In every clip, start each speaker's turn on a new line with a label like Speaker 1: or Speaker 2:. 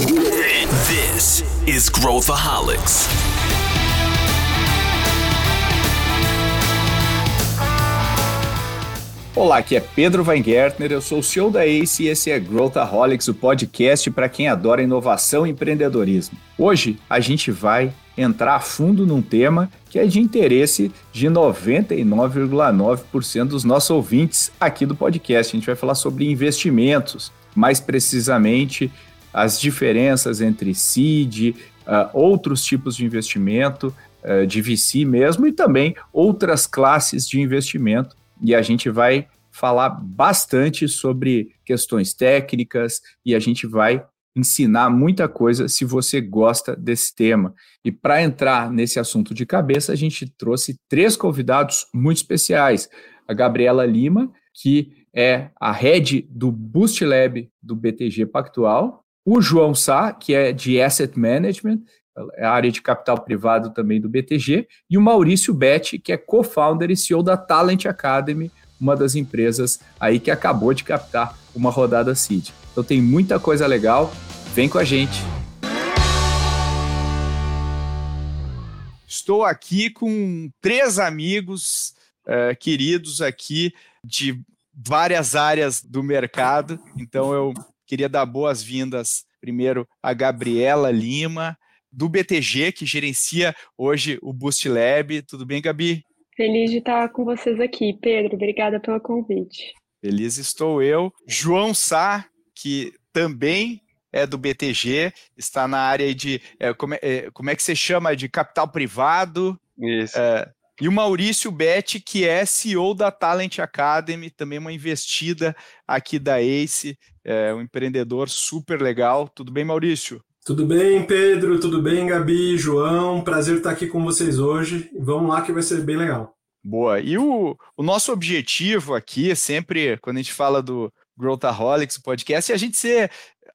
Speaker 1: This is Growthaholics.
Speaker 2: Olá, aqui é Pedro Weingärtner, eu sou o CEO da ACE e esse é Growthaholics, o podcast para quem adora inovação e empreendedorismo. Hoje a gente vai entrar a fundo num tema que é de interesse de 99,9% dos nossos ouvintes aqui do podcast. A gente vai falar sobre investimentos, mais precisamente as diferenças entre seed, uh, outros tipos de investimento, uh, de VC mesmo, e também outras classes de investimento. E a gente vai falar bastante sobre questões técnicas e a gente vai ensinar muita coisa se você gosta desse tema. E para entrar nesse assunto de cabeça, a gente trouxe três convidados muito especiais. A Gabriela Lima, que é a head do Boost Lab do BTG Pactual, o João Sá, que é de Asset Management, é a área de capital privado também do BTG, e o Maurício Betti, que é co-founder e CEO da Talent Academy, uma das empresas aí que acabou de captar uma rodada seed. Então tem muita coisa legal, vem com a gente. Estou aqui com três amigos uh, queridos aqui de várias áreas do mercado, então eu queria dar boas-vindas primeiro a Gabriela Lima, do BTG, que gerencia hoje o Boost Lab. Tudo bem, Gabi?
Speaker 3: Feliz de estar com vocês aqui, Pedro. Obrigada pelo convite.
Speaker 2: Feliz estou eu. João Sá, que também é do BTG, está na área de. É, como, é, como, é, que você chama? De capital privado.
Speaker 4: Isso.
Speaker 2: É, e o Maurício Betti, que é CEO da Talent Academy, também uma investida aqui da ACE, é um empreendedor super legal. Tudo bem, Maurício?
Speaker 5: Tudo bem, Pedro? Tudo bem, Gabi, João? Prazer estar aqui com vocês hoje. Vamos lá que vai ser bem legal.
Speaker 2: Boa. E o, o nosso objetivo aqui, sempre, quando a gente fala do Growthaholics, o podcast, é a gente ser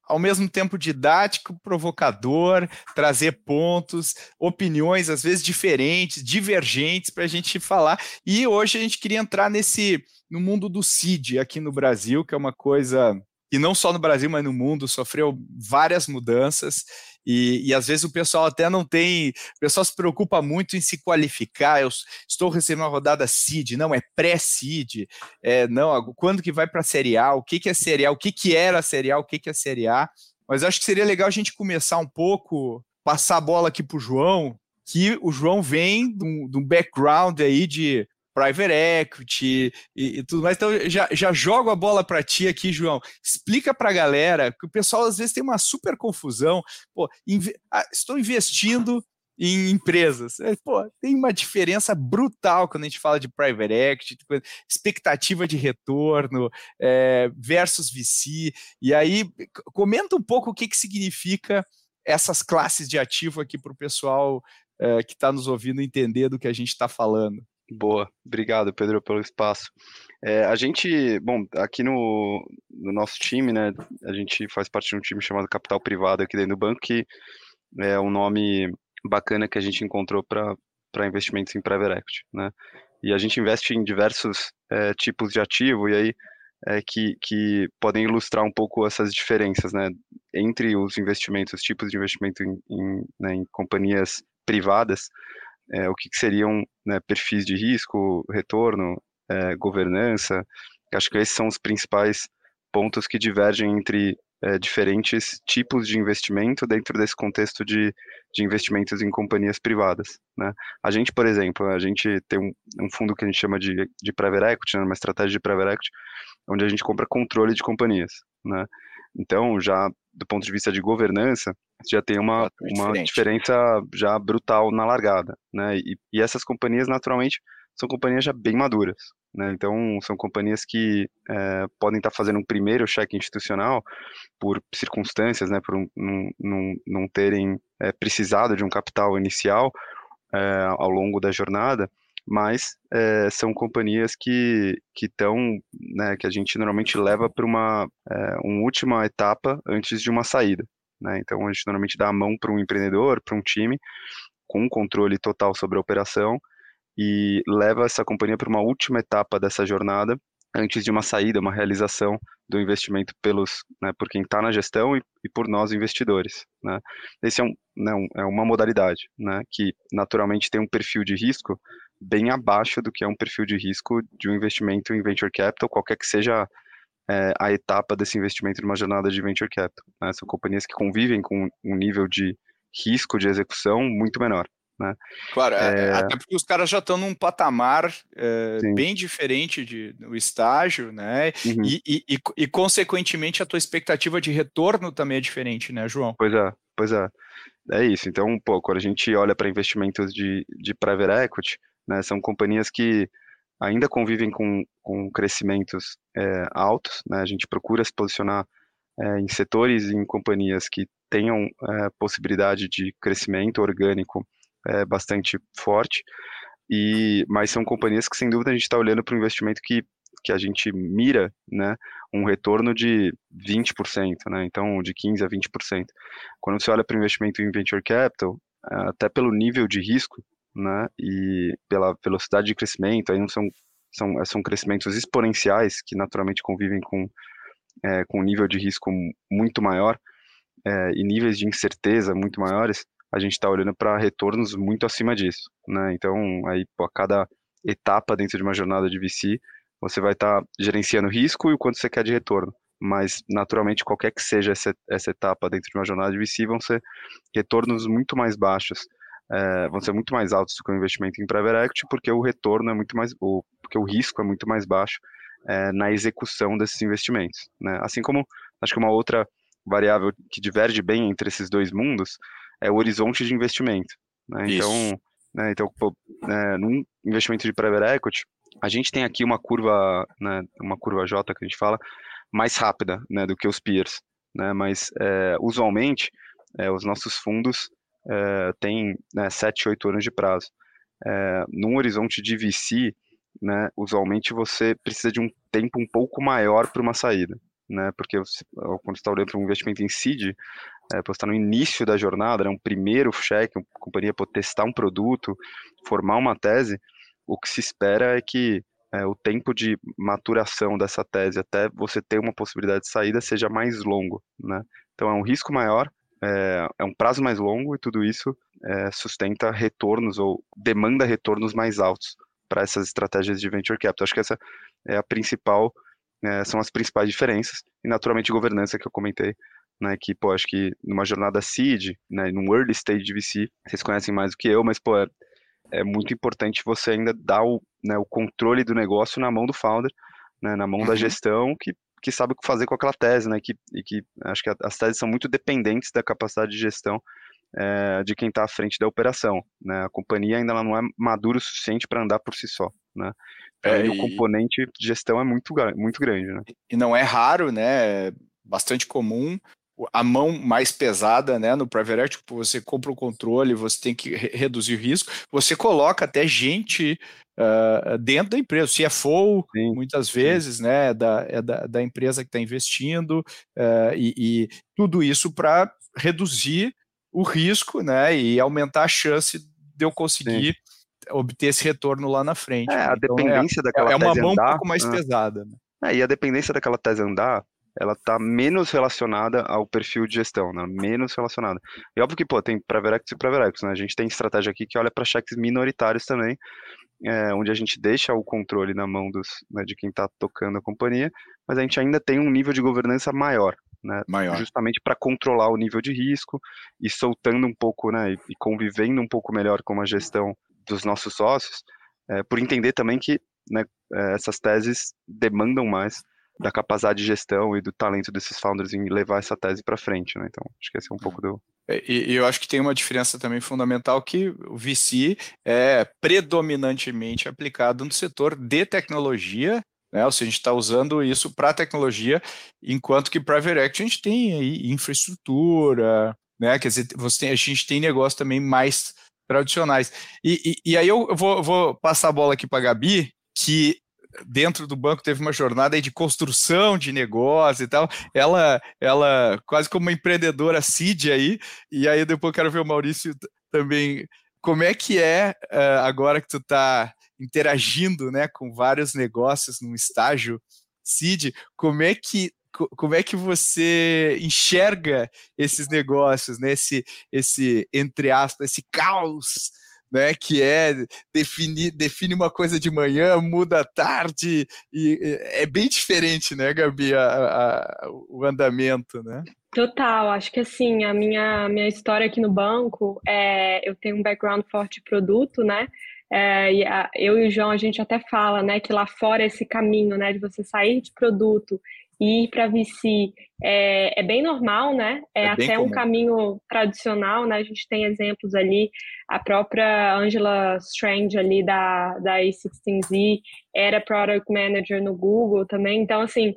Speaker 2: ao mesmo tempo didático, provocador, trazer pontos, opiniões às vezes diferentes, divergentes para a gente falar. E hoje a gente queria entrar nesse no mundo do CID aqui no Brasil, que é uma coisa que não só no Brasil, mas no mundo sofreu várias mudanças. E, e, às vezes o pessoal até não tem, o pessoal se preocupa muito em se qualificar. Eu estou recebendo uma rodada seed, não é pré-seed, é, não. Quando que vai para a Série A? O que, que é Série A? O que, que era a Série A? O que, que é Série A? Mas acho que seria legal a gente começar um pouco, passar a bola aqui para o João, que o João vem de um, background aí de private equity e, e, tudo mais. Então, já, já jogo a bola para ti aqui, João. Explica para a galera, que o pessoal às vezes tem uma super confusão. Pô, inv ah, estou investindo em empresas. É, pô, tem uma diferença brutal quando a gente fala de private equity, expectativa de retorno é, versus VC. E aí, comenta um pouco o que, que significa essas classes de ativo aqui para o pessoal é, que está nos ouvindo entender do que a gente está falando.
Speaker 4: Boa, obrigado Pedro pelo espaço. É, a gente, bom, aqui no, no nosso time, né, a gente faz parte de um time chamado Capital Privado aqui dentro do banco, que é um nome bacana que a gente encontrou para investimentos em private equity, né, e a gente investe em diversos é, tipos de ativo, e aí é, que, que podem ilustrar um pouco essas diferenças, né, entre os investimentos, os tipos de investimento em, em, né, em companhias privadas, é, o que, que seriam né, perfis de risco, retorno, é, governança. Acho que esses são os principais pontos que divergem entre é, diferentes tipos de investimento dentro desse contexto de, de investimentos em companhias privadas. Né? A gente, por exemplo, a gente tem um, um fundo que a gente chama de, de private equity, né, uma estratégia de private equity, onde a gente compra controle de companhias. Né? Então, já do ponto de vista de governança, já tem uma, uma diferença já brutal na largada, né? E, e, essas companhias, naturalmente, são companhias já bem maduras, né? Então, são companhias que é, podem estar fazendo um primeiro cheque institucional por circunstâncias, né? Por um, não, não, não terem é, precisado de um capital inicial é, ao longo da jornada, mas é, são companhias que que estão, né, que a gente normalmente leva para uma, é, uma última etapa antes de uma saída. Né? Então a gente normalmente dá a mão para um empreendedor, para um time, com um controle total sobre a operação e leva essa companhia para uma última etapa dessa jornada antes de uma saída, uma realização do investimento pelos, né, por quem está na gestão e, e, por nós investidores. Né. Esse é, um, né, um, é uma modalidade né, que naturalmente tem um perfil de risco bem abaixo do que é um perfil de risco de um investimento em venture capital, qualquer que seja é, a etapa desse investimento numa jornada de venture capital. Né? São companhias que convivem com um nível de risco de execução muito menor. Né?
Speaker 2: Claro, é, é... até porque os caras já estão num patamar é, bem diferente de, do estágio, né? Uhum. E, e, e, e, consequentemente, a tua expectativa de retorno também é diferente, né, João?
Speaker 4: Pois é, pois é. É isso. Então, pô, quando a gente olha para investimentos de, de private equity, né, são companhias que ainda convivem com, com crescimentos é, altos, né? A gente procura se posicionar é, em setores e em companhias que tenham é, possibilidade de crescimento orgânico é, bastante forte, e mas são companhias que sem dúvida a gente está olhando para um investimento que, que a gente mira, né, um retorno de 20%, né, então de 15 a 20%. Quando você olha para o investimento em venture capital, até pelo nível de risco, né, e pela velocidade de crescimento, aí não são são, são crescimentos exponenciais que naturalmente convivem com é, com um nível de risco muito maior é, e níveis de incerteza muito maiores, a gente está olhando para retornos muito acima disso, né? Então, aí, a cada etapa dentro de uma jornada de VC, você vai estar tá gerenciando risco e o quanto você quer de retorno. Mas, naturalmente, qualquer que seja essa, essa etapa dentro de uma jornada de VC, vão ser retornos muito mais baixos, é, vão ser muito mais altos do que o investimento em private equity, porque o retorno é muito mais, o, porque o risco é muito mais baixo é, na execução desses investimentos. Né? Assim como, acho que uma outra variável que diverge bem entre esses dois mundos é o horizonte de investimento. Né? Então, né, então pô, né, num investimento de private equity, a gente tem aqui uma curva, né, uma curva J que a gente fala, mais rápida né, do que os peers. Né, mas, é, usualmente, é, os nossos fundos é, têm né, 7, 8 anos de prazo. É, num horizonte de VC, né, usualmente você precisa de um tempo um pouco maior para uma saída né? Porque você, quando você está olhando para um investimento em seed, é, você está no início da jornada, né, um primeiro cheque, uma companhia pode testar um produto, formar uma tese, o que se espera é que é, o tempo de maturação dessa tese até você ter uma possibilidade de saída seja mais longo, né? Então é um risco maior, é, é um prazo mais longo e tudo isso é, sustenta retornos ou demanda retornos mais altos para essas estratégias de venture capital. Acho que essa é a principal é, são as principais diferenças, e naturalmente governança que eu comentei, né, que, pô, acho que numa jornada seed, né, num early stage de VC, vocês conhecem mais do que eu, mas, pô, é, é muito importante você ainda dar o, né, o controle do negócio na mão do founder, né, na mão uhum. da gestão, que, que sabe o que fazer com aquela tese, né, que, e que acho que as teses são muito dependentes da capacidade de gestão é, de quem está à frente da operação, né, a companhia ainda não é madura o suficiente para andar por si só, né, é, o componente de gestão é muito, muito grande, né?
Speaker 2: E não é raro, né? É bastante comum. A mão mais pesada, né, no private equity, tipo, você compra o controle, você tem que re reduzir o risco, você coloca até gente uh, dentro da empresa, o CFO, sim, muitas vezes, sim. né, da, é da, da empresa que está investindo, uh, e, e tudo isso para reduzir o risco, né, e aumentar a chance de eu conseguir sim obter esse retorno lá na frente.
Speaker 4: É, né? a então, dependência é, daquela
Speaker 2: é
Speaker 4: uma
Speaker 2: mão
Speaker 4: andar,
Speaker 2: um pouco mais né? pesada. Né?
Speaker 4: É, e a dependência daquela tese andar, ela está menos relacionada ao perfil de gestão, né? menos relacionada. E óbvio que, pô, tem Preverex e Preverex, né? A gente tem estratégia aqui que olha para cheques minoritários também, é, onde a gente deixa o controle na mão dos, né, de quem está tocando a companhia, mas a gente ainda tem um nível de governança maior, né,
Speaker 2: maior.
Speaker 4: justamente para controlar o nível de risco e soltando um pouco, né, e, e convivendo um pouco melhor com a gestão dos nossos sócios, é, por entender também que né, é, essas teses demandam mais da capacidade de gestão e do talento desses founders em levar essa tese para frente, né? Então, acho que esse é um pouco do.
Speaker 2: É, e, e, eu acho que tem uma diferença também fundamental que o VC é predominantemente aplicado no setor de tecnologia, né? Ou seja, a gente está usando isso para tecnologia, enquanto que Private Equity a gente tem aí infraestrutura, né? Quer dizer, você tem, a gente tem negócio também mais tradicionais. E, e, e aí eu vou, vou, passar a bola aqui para a Gabi, que dentro do banco teve uma jornada de construção de negócio e tal. Ela, ela quase como uma empreendedora seed aí, e aí depois quero ver o Maurício também. Como é que é uh, agora que tu está interagindo né, com vários negócios num estágio Cid, como é que como é que você enxerga esses negócios, né? esse, esse entre aspas, esse caos né, que é definir define uma coisa de manhã, muda à tarde, e é bem diferente, né, Gabi, a, a, o andamento, né?
Speaker 3: Total, acho que assim, a minha, minha história aqui no banco, é, eu tenho um background forte de produto, né, é, e a, eu e o João, a gente até fala, né, que lá fora esse caminho, né, de você sair de produto e ir para VC é, é, bem normal, né? É, é até um caminho tradicional, né? A gente tem exemplos ali, a própria Angela Strange ali da, da A16Z era Product Manager no Google também, então assim,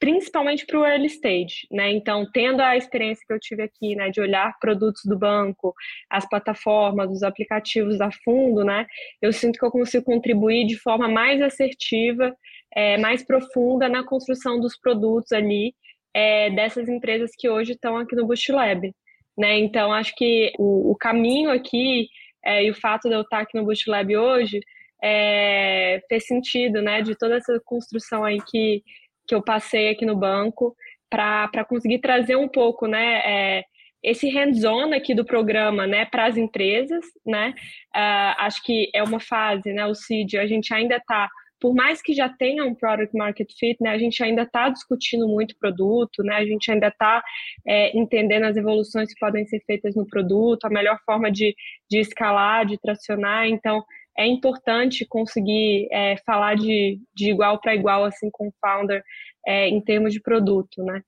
Speaker 3: principalmente para o early stage, né? Então, tendo a experiência que eu tive aqui, né, de olhar produtos do banco, as plataformas, os aplicativos a fundo, né? Eu sinto que eu consigo contribuir de forma mais assertiva é, mais profunda na construção dos produtos ali é, dessas empresas que hoje estão aqui no Boost Lab. Né? Então, acho que o, o caminho aqui é, e o fato de eu estar aqui no Boost Lab hoje é, fez sentido, né? De toda essa construção aí que, que eu passei aqui no banco para conseguir trazer um pouco, né? É, esse hands-on aqui do programa, né, para as empresas, né? Uh, acho que é uma fase, né? O CID, a gente ainda está por mais que já tenha um product market fit, né, a gente ainda está discutindo muito produto, né, a gente ainda está é, entendendo as evoluções que podem ser feitas no produto, a melhor forma de, de escalar, de tracionar, então é importante conseguir é, falar de, de igual para igual assim com o founder é, em termos de produto, né?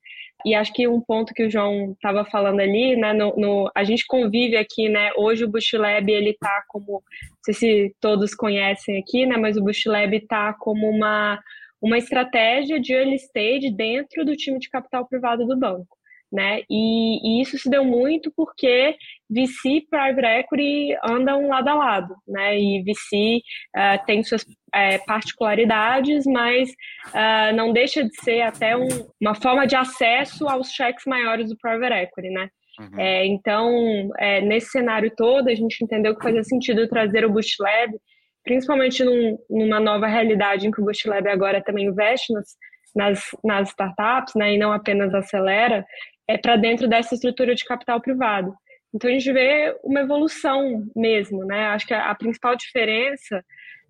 Speaker 3: E acho que um ponto que o João estava falando ali, né, no, no, a gente convive aqui, né, hoje o Bush Lab, ele está como, não sei se todos conhecem aqui, né, mas o Bush Lab está como uma, uma estratégia de early stage dentro do time de capital privado do banco né? E, e, isso se deu muito porque VC e Private Equity andam lado a lado, né? E VC uh, eh, tem suas é, particularidades, mas uh, não deixa de ser até um, uma forma de acesso aos cheques maiores do Private Equity, né? Uhum. É, então, é, nesse cenário todo, a gente entendeu que fazia sentido trazer o Boost Lab, principalmente num, numa nova realidade em que o Boost Lab agora também investe nas, nas, nas startups, né, e não apenas acelera, é, para dentro dessa estrutura de capital privado. Então a gente vê uma evolução mesmo, né? Acho que a, a principal diferença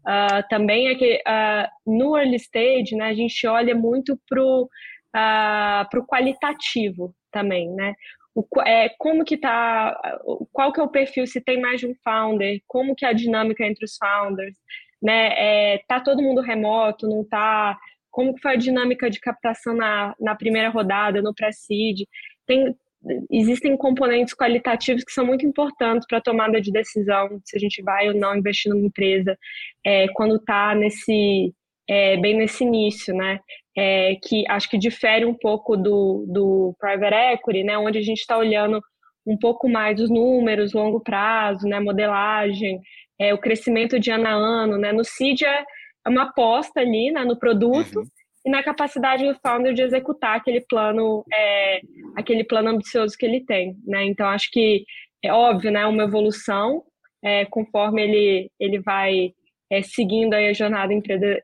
Speaker 3: uh, também é que uh, no early stage, né, a gente olha muito pro uh, pro qualitativo também, né? O, é, como que tá, qual que é o perfil, se tem mais de um founder, como que é a dinâmica entre os founders, né? É, tá todo mundo remoto, não tá? Como que foi a dinâmica de captação na, na primeira rodada, no pré-seed? Tem, existem componentes qualitativos que são muito importantes para a tomada de decisão, se a gente vai ou não investir numa empresa, é, quando está nesse, é, bem nesse início, né? É, que acho que difere um pouco do, do private equity, né? Onde a gente está olhando um pouco mais os números, longo prazo, né? Modelagem, é, o crescimento de ano a ano, né? No CID é uma aposta ali né, no produto, uhum e na capacidade do founder de executar aquele plano, é, aquele plano ambicioso que ele tem, né? Então acho que é óbvio, né? Uma evolução é, conforme ele ele vai é, seguindo a jornada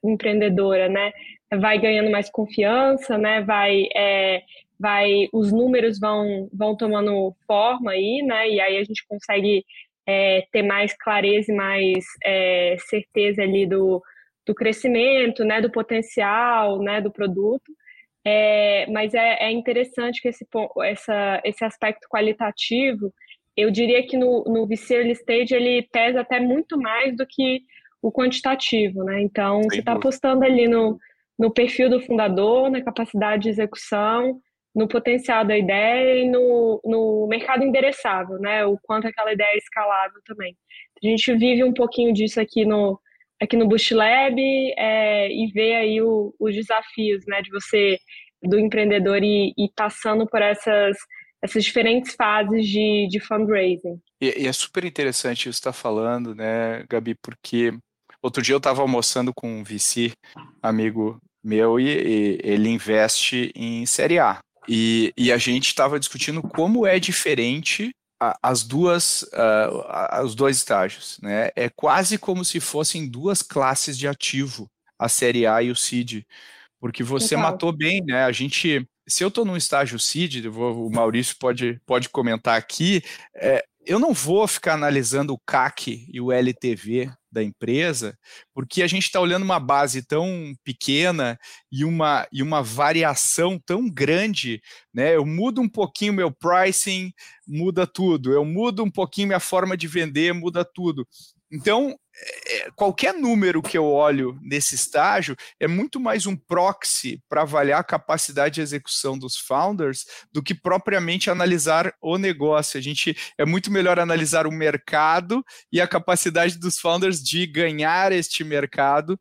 Speaker 3: empreendedora, né? Vai ganhando mais confiança, né? Vai é, vai os números vão vão tomando forma aí, né? E aí a gente consegue é, ter mais clareza e mais é, certeza ali do do crescimento, né, do potencial, né, do produto. É, mas é, é, interessante que esse, essa, esse aspecto qualitativo, eu diria que no, no VC Early Stage ele pesa até muito mais do que o quantitativo, né? Então, Sim, você está apostando ali no, no perfil do fundador, na capacidade de execução, no potencial da ideia e no, no mercado endereçável, né? O quanto aquela ideia é escalável também. A gente vive um pouquinho disso aqui no, aqui no Boost Lab é, e ver aí o, os desafios, né, de você, do empreendedor e, e passando por essas, essas diferentes fases de, de fundraising.
Speaker 2: E, e é super interessante isso que está falando, né, Gabi, porque outro dia eu estava almoçando com um VC, amigo meu, e, e ele investe em Série A. E, e a gente estava discutindo como é diferente as duas, uh, os dois estágios, né? É quase como se fossem duas classes de ativo, a série A e o seed, porque você Legal. matou bem, né? A gente, se eu estou num estágio seed, vou, o Maurício pode, pode comentar aqui, é, eu não vou ficar analisando o CAC e o LTV da empresa, porque a gente está olhando uma base tão pequena e uma, e uma variação tão grande, né? Eu mudo um pouquinho meu pricing, muda tudo. Eu mudo um pouquinho minha forma de vender, muda tudo. Então, qualquer número que eu olho nesse estágio é muito mais um proxy para avaliar a capacidade de execução dos founders do que propriamente analisar o negócio. A gente é muito melhor analisar o mercado e a capacidade dos founders de ganhar este mercado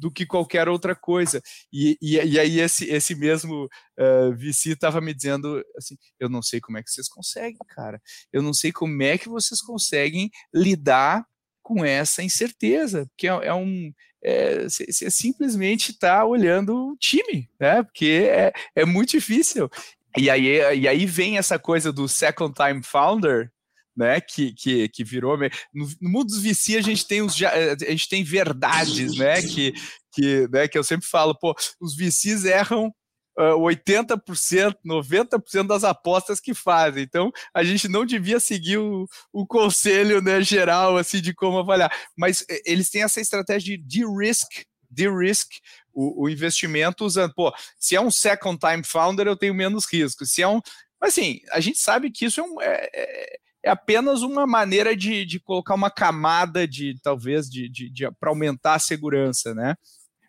Speaker 2: do que qualquer outra coisa. E, e, e aí esse, esse mesmo uh, VC estava me dizendo assim, eu não sei como é que vocês conseguem, cara. Eu não sei como é que vocês conseguem lidar com essa incerteza, porque é, é um é, simplesmente está olhando o time, né? Porque é, é muito difícil. E aí, e aí vem essa coisa do second time founder, né, que, que, que virou. No, no, mundo dos VC a gente tem os a gente tem verdades, né, que, que, né, que eu sempre falo, pô, os VCs erram uh, 80%, 90% das apostas que fazem. Então, a gente não devia seguir o, o conselho né, geral assim de como avaliar. Mas eles têm essa estratégia de de-risk, de-risk o, o, investimento usando, pô, se é um second time founder, eu tenho menos risco. Se é um. Assim, a gente sabe que isso é, um, é, é, é apenas uma maneira de, de colocar uma camada de talvez de, de, de para aumentar a segurança, né?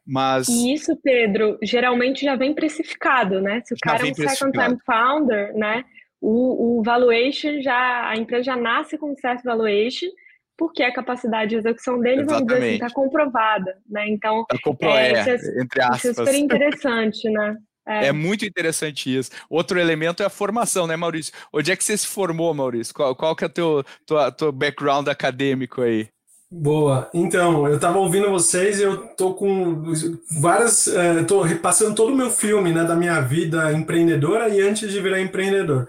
Speaker 2: Mas...
Speaker 3: E isso, Pedro, geralmente já vem precificado, né? Se o cara é um second time founder, né? O, o valuation já, a empresa já nasce com um certo valuation, porque a capacidade de execução dele, Exatamente. vamos dizer assim, está comprovada, né? Então,
Speaker 2: tá compro é, é, entre aspas. Isso
Speaker 3: é super interessante, né?
Speaker 2: É. é. muito interessante isso. Outro elemento é a formação, né, Maurício? Onde é que você se formou, Maurício? Qual, qual que é o teu, teu, teu background acadêmico aí?
Speaker 5: Boa. Então, eu estava ouvindo vocês e eu tô com várias, é, tô repassando todo o meu filme, né, da minha vida empreendedora e antes de virar empreendedor.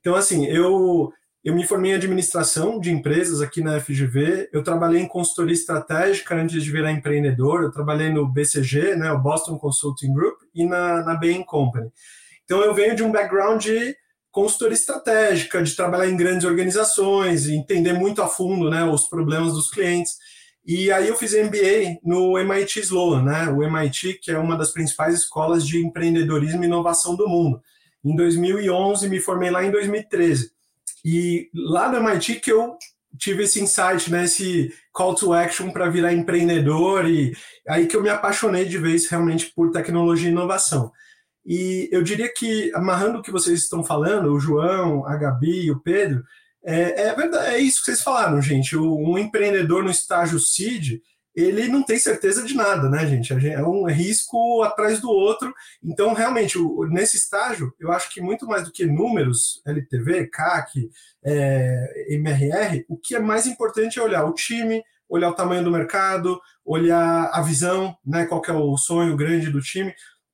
Speaker 5: Então, assim, eu eu me formei em administração de empresas aqui na FGV. Eu trabalhei em consultoria estratégica antes de virar empreendedor. Eu trabalhei no BCG, né, o Boston Consulting Group, e na, na Bain Company. Então, eu venho de um background de consultoria estratégica, de trabalhar em grandes organizações, entender muito a fundo né, os problemas dos clientes. E aí eu fiz MBA no MIT Sloan, né? O MIT, que é uma das principais escolas de empreendedorismo e inovação do mundo. Em 2011, me formei lá em 2013. E lá no MIT que eu tive esse insight, né, esse call to action para virar empreendedor e aí que eu me apaixonei de vez realmente por tecnologia e inovação. E eu diria que, amarrando o que vocês estão falando, o João, a Gabi e o Pedro, é, é, verdade, é isso que vocês falaram, gente. O, um empreendedor no estágio seed, ele não tem certeza de nada, né, gente? É um risco atrás do outro. Então, realmente, nesse estágio, eu acho que muito mais do que números, LTV, CAC, é, MRR, o que é mais importante é olhar o time, olhar o tamanho do mercado, olhar a visão, né, qual é o sonho grande do time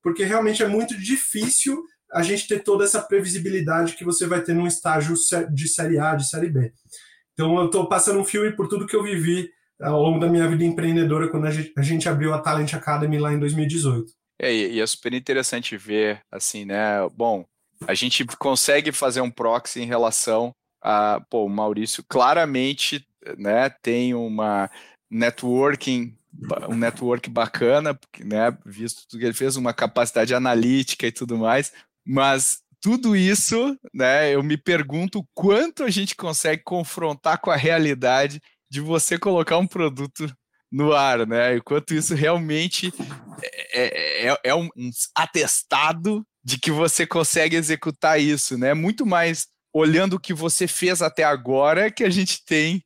Speaker 5: porque realmente é muito difícil a gente ter toda essa previsibilidade que você vai ter num estágio de Série A, de Série B. Então, eu estou passando um filme por tudo que eu vivi ao longo da minha vida empreendedora quando a gente, a gente abriu a Talent Academy lá em 2018.
Speaker 2: É, e é super interessante ver, assim, né? Bom, a gente consegue fazer um proxy em relação a, pô, o Maurício claramente, né, tem uma networking um network bacana, né, visto que ele fez uma capacidade analítica e tudo mais, mas tudo isso, né, eu me pergunto quanto a gente consegue confrontar com a realidade de você colocar um produto no ar, né? E quanto isso realmente é, é, é, é um atestado de que você consegue executar isso, né? Muito mais olhando o que você fez até agora que a gente tem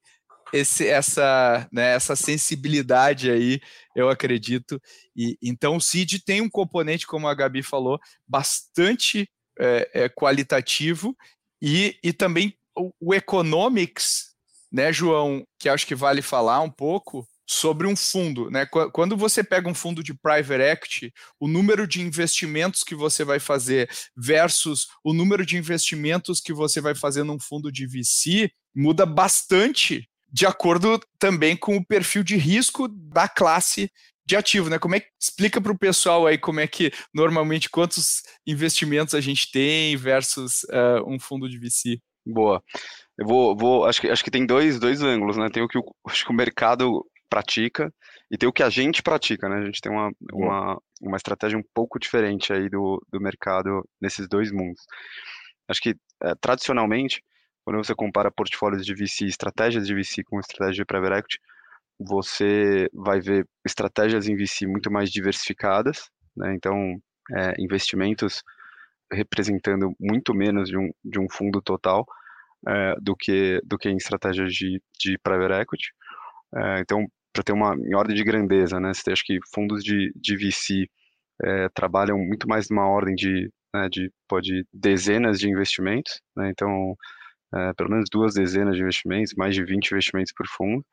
Speaker 2: esse, essa, né, essa sensibilidade aí, eu acredito. E então o CID tem um componente, como a Gabi falou, bastante é, é, qualitativo e, e também o, o economics, né, João, que acho que vale falar um pouco sobre um fundo, né? Quando você pega um fundo de private equity, o número de investimentos que você vai fazer versus o número de investimentos que você vai fazer num fundo de VC muda bastante de acordo também com o perfil de risco da classe de ativo, né? Como é que explica para o pessoal aí como é que normalmente quantos investimentos a gente tem versus uh, um fundo de VC?
Speaker 4: Boa. Eu vou, vou acho que acho que tem dois, dois ângulos, né? Tem o que o, acho que o mercado pratica e tem o que a gente pratica, né? A gente tem uma, uma, uma estratégia um pouco diferente aí do, do mercado nesses dois mundos. Acho que é, tradicionalmente quando você compara portfólios de VC, estratégias de VC com estratégias de private equity, você vai ver estratégias em VC muito mais diversificadas, né? então é, investimentos representando muito menos de um, de um fundo total é, do, que, do que em estratégias de, de private equity. É, então, para ter uma em ordem de grandeza, né? Você acha que fundos de, de VC é, trabalham muito mais numa ordem de, né, de pode dezenas de investimentos, né? Então, é, pelo menos duas dezenas de investimentos, mais de 20 investimentos por fundo,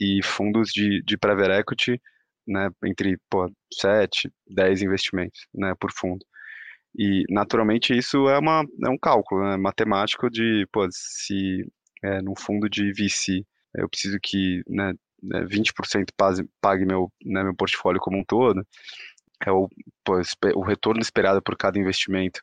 Speaker 4: e fundos de, de private equity, né, entre pô, 7, 10 investimentos né, por fundo. E, naturalmente, isso é, uma, é um cálculo né, matemático de, pô, se é, num fundo de VC eu preciso que né, 20% pague, pague meu, né, meu portfólio como um todo, é o, pô, o retorno esperado por cada investimento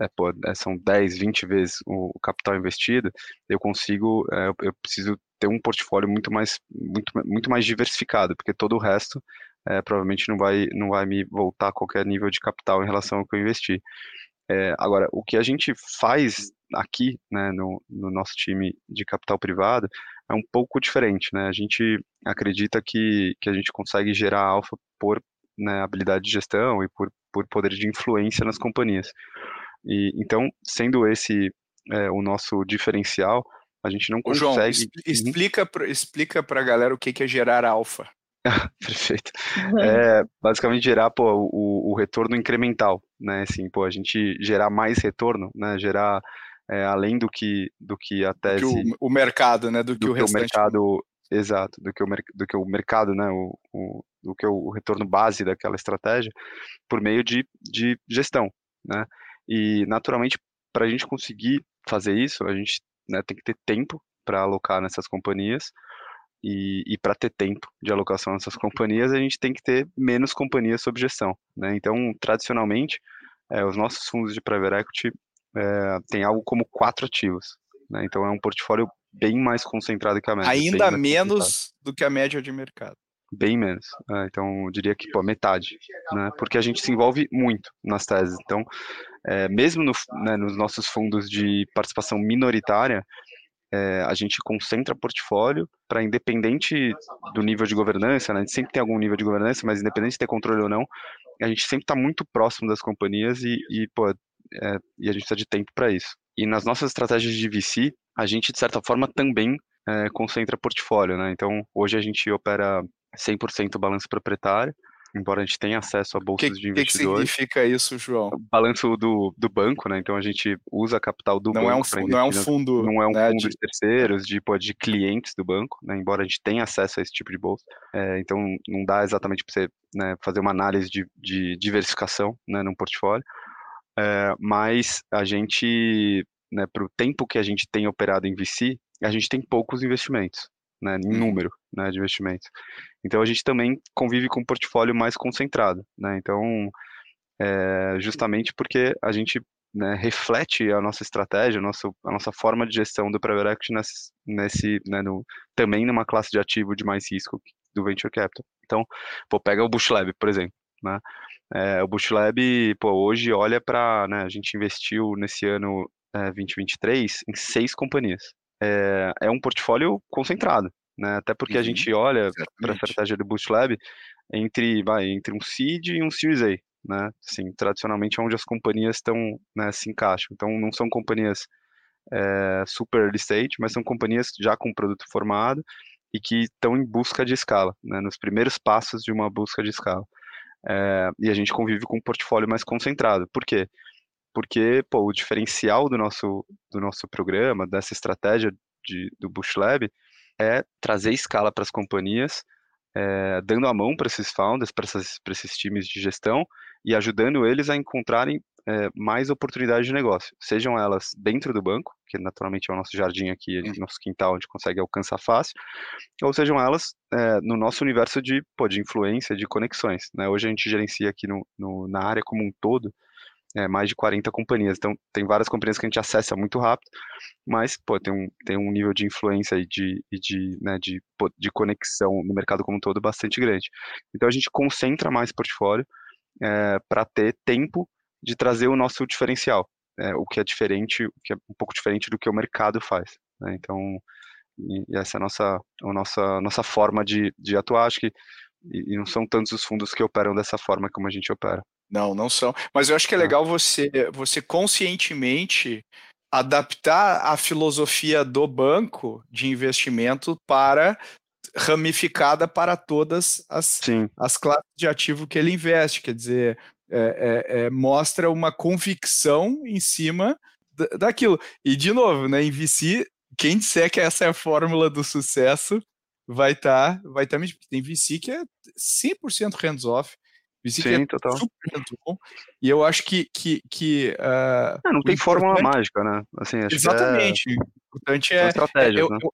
Speaker 4: é, pô, é, são 10, 20 vezes o capital investido, eu consigo, é, eu preciso ter um portfólio muito mais, muito, muito mais diversificado, porque todo o resto é, provavelmente não vai, não vai me voltar a qualquer nível de capital em relação ao que eu investi. É, agora, o que a gente faz aqui, né, no, no, nosso time de capital privado, é um pouco diferente, né? A gente acredita que, que a gente consegue gerar alfa por né, habilidade de gestão e por, por poder de influência nas companhias. E, então, sendo esse é, o nosso diferencial, a gente não consegue. João,
Speaker 2: explica, uhum. explica para a galera o que é gerar alfa.
Speaker 4: Perfeito. É, basicamente gerar pô, o, o, retorno incremental, né? Assim, pô, a gente gerar mais retorno, né? Gerar é, além do que do que a tese.
Speaker 2: Do que o, o, mercado, né? Do, do que o
Speaker 4: que restante. o mercado, exato, do que o, do que o mercado, né? O, o, do que o retorno base daquela estratégia, por meio de, de gestão, né? E, naturalmente, para a gente conseguir fazer isso, a gente né, tem que ter tempo para alocar nessas companhias. E, e para ter tempo de alocação nessas companhias, a gente tem que ter menos companhias sob gestão. Né? Então, tradicionalmente, é, os nossos fundos de private equity é, têm algo como quatro ativos. Né? Então, é um portfólio bem mais concentrado que a média.
Speaker 2: Ainda menos do que a média de mercado.
Speaker 4: Bem menos. É, então, eu diria que pô, metade, né? Porque a gente se envolve muito nas teses. Então, é, mesmo no, né, nos nossos fundos de participação minoritária, é, a gente concentra portfólio para, independente do nível de governança, né, a gente sempre tem algum nível de governança, mas independente de ter controle ou não, a gente sempre está muito próximo das companhias e, e, pô, é, e a gente precisa de tempo para isso. E nas nossas estratégias de VC, a gente, de certa forma, também é, concentra portfólio. Né? Então, hoje a gente opera 100% balanço proprietário, embora a gente tenha acesso a bolsas
Speaker 2: que,
Speaker 4: de investidores.
Speaker 2: O que significa isso, João?
Speaker 4: Balanço do, do banco, né? Então a gente usa a capital do
Speaker 2: não
Speaker 4: banco.
Speaker 2: É um, não é um fundo.
Speaker 4: Não é um né, fundo de... de terceiros, de, pô, de clientes do banco, né? Embora a gente tenha acesso a esse tipo de bolsa. É, então não dá exatamente para você né, fazer uma análise de, de diversificação né, num portfólio. É, mas a gente, né, para o tempo que a gente tem operado em VC, a gente tem poucos investimentos né, em uhum. número né, de investimentos. Então a gente também convive com um portfólio mais concentrado. Né? Então, é, justamente porque a gente né, reflete a nossa estratégia, a nossa, a nossa forma de gestão do private equity nesse, nesse né, no, também numa classe de ativo de mais risco do venture capital. Então, pô, pega o Bush Lab, por exemplo. Né? É, o Bush Lab, pô, hoje olha para, né, a gente investiu nesse ano é, 2023 em seis companhias é, é um portfólio concentrado, né? Até porque uhum, a gente olha para a estratégia do Boost Lab entre, vai, entre um seed e um Series A, né? Assim, tradicionalmente é onde as companhias estão, né, se encaixam. Então, não são companhias é, super early stage, mas são companhias já com produto formado e que estão em busca de escala, né? Nos primeiros passos de uma busca de escala. É, e a gente convive com um portfólio mais concentrado. Por quê? Porque pô, o diferencial do nosso, do nosso programa, dessa estratégia de, do Bush Lab, é trazer escala para as companhias é, dando a mão para esses founders, para esses times de gestão e ajudando eles a encontrarem é, mais oportunidades de negócio, sejam elas dentro do banco, que naturalmente é o nosso jardim aqui, hum. nosso quintal, onde consegue alcançar fácil, ou sejam elas é, no nosso universo de, pô, de influência, de conexões. Né? Hoje a gente gerencia aqui no, no, na área como um todo é, mais de 40 companhias. Então, tem várias companhias que a gente acessa muito rápido, mas pô, tem, um, tem um nível de influência e de, e de, né, de, de conexão no mercado como um todo bastante grande. Então, a gente concentra mais portfólio é, para ter tempo de trazer o nosso diferencial, é, o que é diferente, o que é um pouco diferente do que o mercado faz. Né? Então, e, essa é a nossa, a nossa, nossa forma de, de atuar. Acho que e, e não são tantos os fundos que operam dessa forma como a gente opera.
Speaker 2: Não, não são. Mas eu acho que é legal você, você conscientemente adaptar a filosofia do banco de investimento para ramificada para todas as, as classes de ativo que ele investe. Quer dizer, é, é, é, mostra uma convicção em cima daquilo. E, de novo, né, em VC, quem disser que essa é a fórmula do sucesso vai estar tá, vai tá mentindo. Tem VC que é 100% hands-off,
Speaker 4: Sim, é total.
Speaker 2: E eu acho que. que, que uh,
Speaker 4: não, não tem fórmula mágica, né?
Speaker 2: Assim, exatamente. É... O importante é.
Speaker 4: Estratégias,
Speaker 2: eu,
Speaker 4: né?
Speaker 2: eu,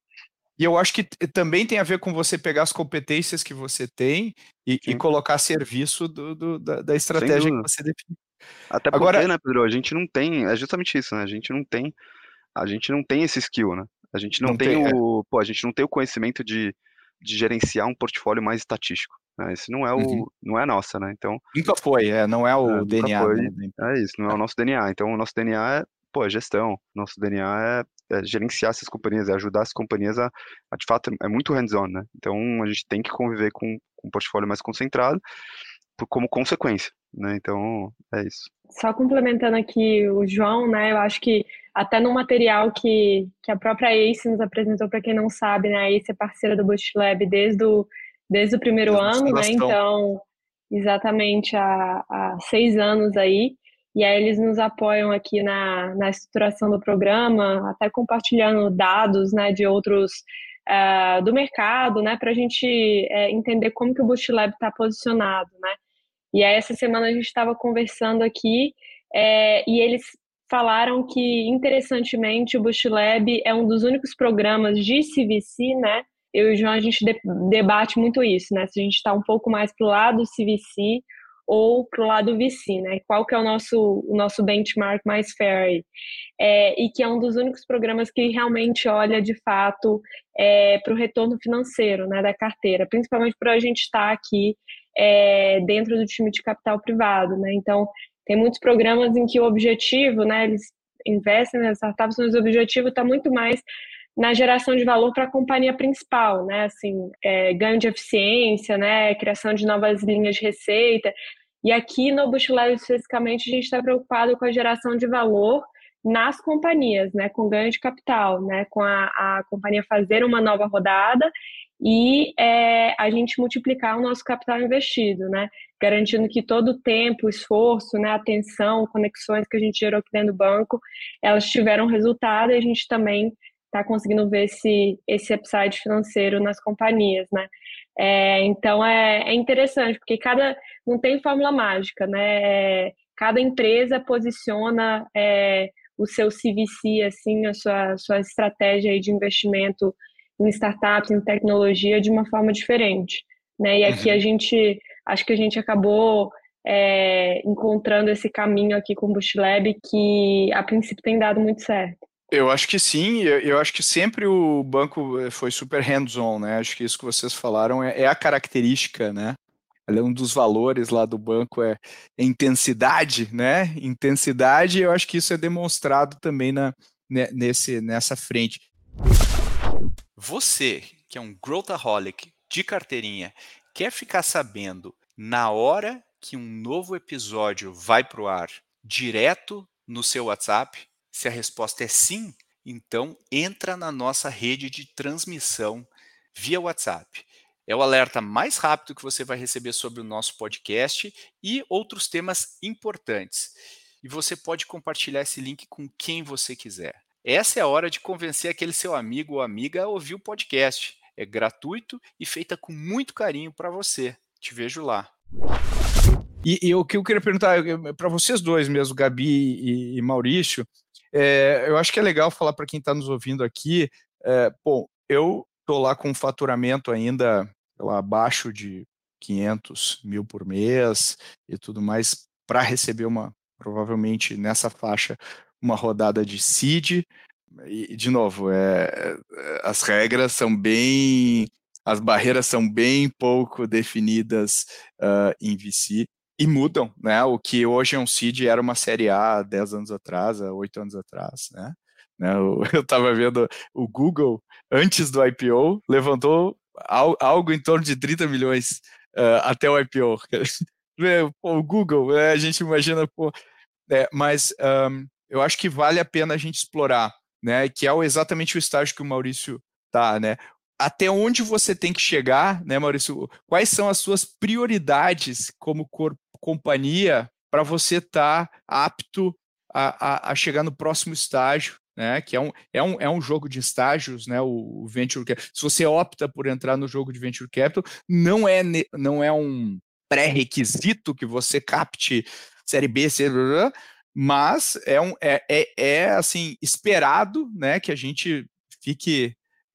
Speaker 2: e eu acho que também tem a ver com você pegar as competências que você tem e, e colocar a serviço do, do, da, da, estratégia que você define.
Speaker 4: Até porque, Agora, né, Pedro, a gente não tem, é justamente isso, né? A gente não tem, a gente não tem esse skill, né? A gente não, não tem, tem, é. o, é. pô, a gente não tem o conhecimento de, de gerenciar um portfólio mais estatístico. Né? Esse não é o, uhum. não é nossa, né? Então
Speaker 2: nunca foi, é, não é o é, DNA. Né?
Speaker 4: É isso, não é o nosso DNA. Então o nosso DNA é, pô, é gestão. Nosso DNA é, é, gerenciar essas companhias, é ajudar as companhias a, a de fato, é muito hands-on, né? Então a gente tem que conviver com, com um portfólio mais concentrado como consequência, né? Então é isso.
Speaker 3: Só complementando aqui o João, né? Eu acho que até no material que, que a própria ACE nos apresentou, para quem não sabe, né? A ACE é parceira do Bootstrap desde o desde o primeiro ano, né? Então, exatamente há, há, seis anos aí. E aí eles nos apoiam aqui na, na estruturação do programa, até compartilhando dados né, de outros uh, do mercado, né? Para a gente uh, entender como que o Bootstrap está posicionado, né? E aí essa semana a gente estava conversando aqui é, e eles falaram que, interessantemente, o Bootstrap é um dos únicos programas de CVC, né? Eu e o João, a gente debate muito isso, né? Se a gente está um pouco mais para o lado CVC ou para o lado VC, né? Qual que é o nosso, o nosso benchmark mais fair? É, e que é um dos únicos programas que realmente olha, de fato, é, para o retorno financeiro né, da carteira, principalmente para a gente estar tá aqui é, dentro do time de capital privado, né? Então, tem muitos programas em que o objetivo, né, eles investem nas startups, mas o objetivo está muito mais na geração de valor para a companhia principal, né? Assim, é, ganho de eficiência, né? Criação de novas linhas de receita. E aqui no Bushlevel especificamente a gente está preocupado com a geração de valor nas companhias, né? Com ganho de capital, né? Com a, a companhia fazer uma nova rodada e é, a gente multiplicar o nosso capital investido, né? Garantindo que todo o tempo, esforço, né, atenção, conexões que a gente gerou aqui dentro do banco, elas tiveram resultado e a gente também está conseguindo ver esse, esse upside financeiro nas companhias, né? É, então é, é, interessante, porque cada não tem fórmula mágica, né? É, cada empresa posiciona é, o seu CVC, assim, a sua, sua estratégia de investimento em startups, em tecnologia, de uma forma diferente. Né? E aqui uhum. a gente, acho que a gente acabou é, encontrando esse caminho aqui com o Bootstrap que a princípio tem dado muito certo.
Speaker 2: Eu acho que sim, eu acho que sempre o banco eh, foi super hands-on, né? Acho que isso que vocês falaram é, é a característica, né? Um dos valores lá do banco é intensidade, né? Intensidade, eu acho que isso é demonstrado também na, né, nesse, nessa frente.
Speaker 1: Você, que é um growthaholic de carteirinha, quer ficar sabendo na hora que um novo episódio vai para o ar, direto no seu WhatsApp? Se a resposta é sim, então entra na nossa rede de transmissão via WhatsApp. É o alerta mais rápido que você vai receber sobre o nosso podcast e outros temas importantes. E você pode compartilhar esse link com quem você quiser. Essa é a hora de convencer aquele seu amigo ou amiga a ouvir o podcast. é gratuito e feita com muito carinho para você. Te vejo lá.
Speaker 2: E, o que eu queria perguntar para vocês dois mesmo, Gabi e, e Maurício, é, eu acho que é legal falar para quem está nos ouvindo aqui. É, bom, eu estou lá com um faturamento ainda lá, abaixo de 500 mil por mês e tudo mais para receber uma, provavelmente nessa faixa, uma rodada de seed. E, de novo, é, é, as regras são bem, as barreiras são bem pouco definidas uh, em VC e mudam, né? O que hoje é um seed era uma série A 10 anos atrás, 8 anos atrás, né? né eu estava vendo o Google antes do IPO levantou algo em torno de 30 milhões uh, até o IPO. o Google, é, a gente imagina, pô, é, mas um, eu acho que vale a pena a gente explorar, né? Que é exatamente o estágio que o Maurício tá, né? Até onde você tem que chegar, né, Maurício? Quais são as suas prioridades como corpo, companhia para você estar tá apto a, a, a chegar no próximo estágio né? Que é um, é um, é um jogo de estágios, né? O, o Venture Capital. Se você opta por entrar no jogo de Venture Capital, não é, não é um pré-requisito que você capte série B, B, mas é, um, é, é, é assim, esperado né, que a gente fique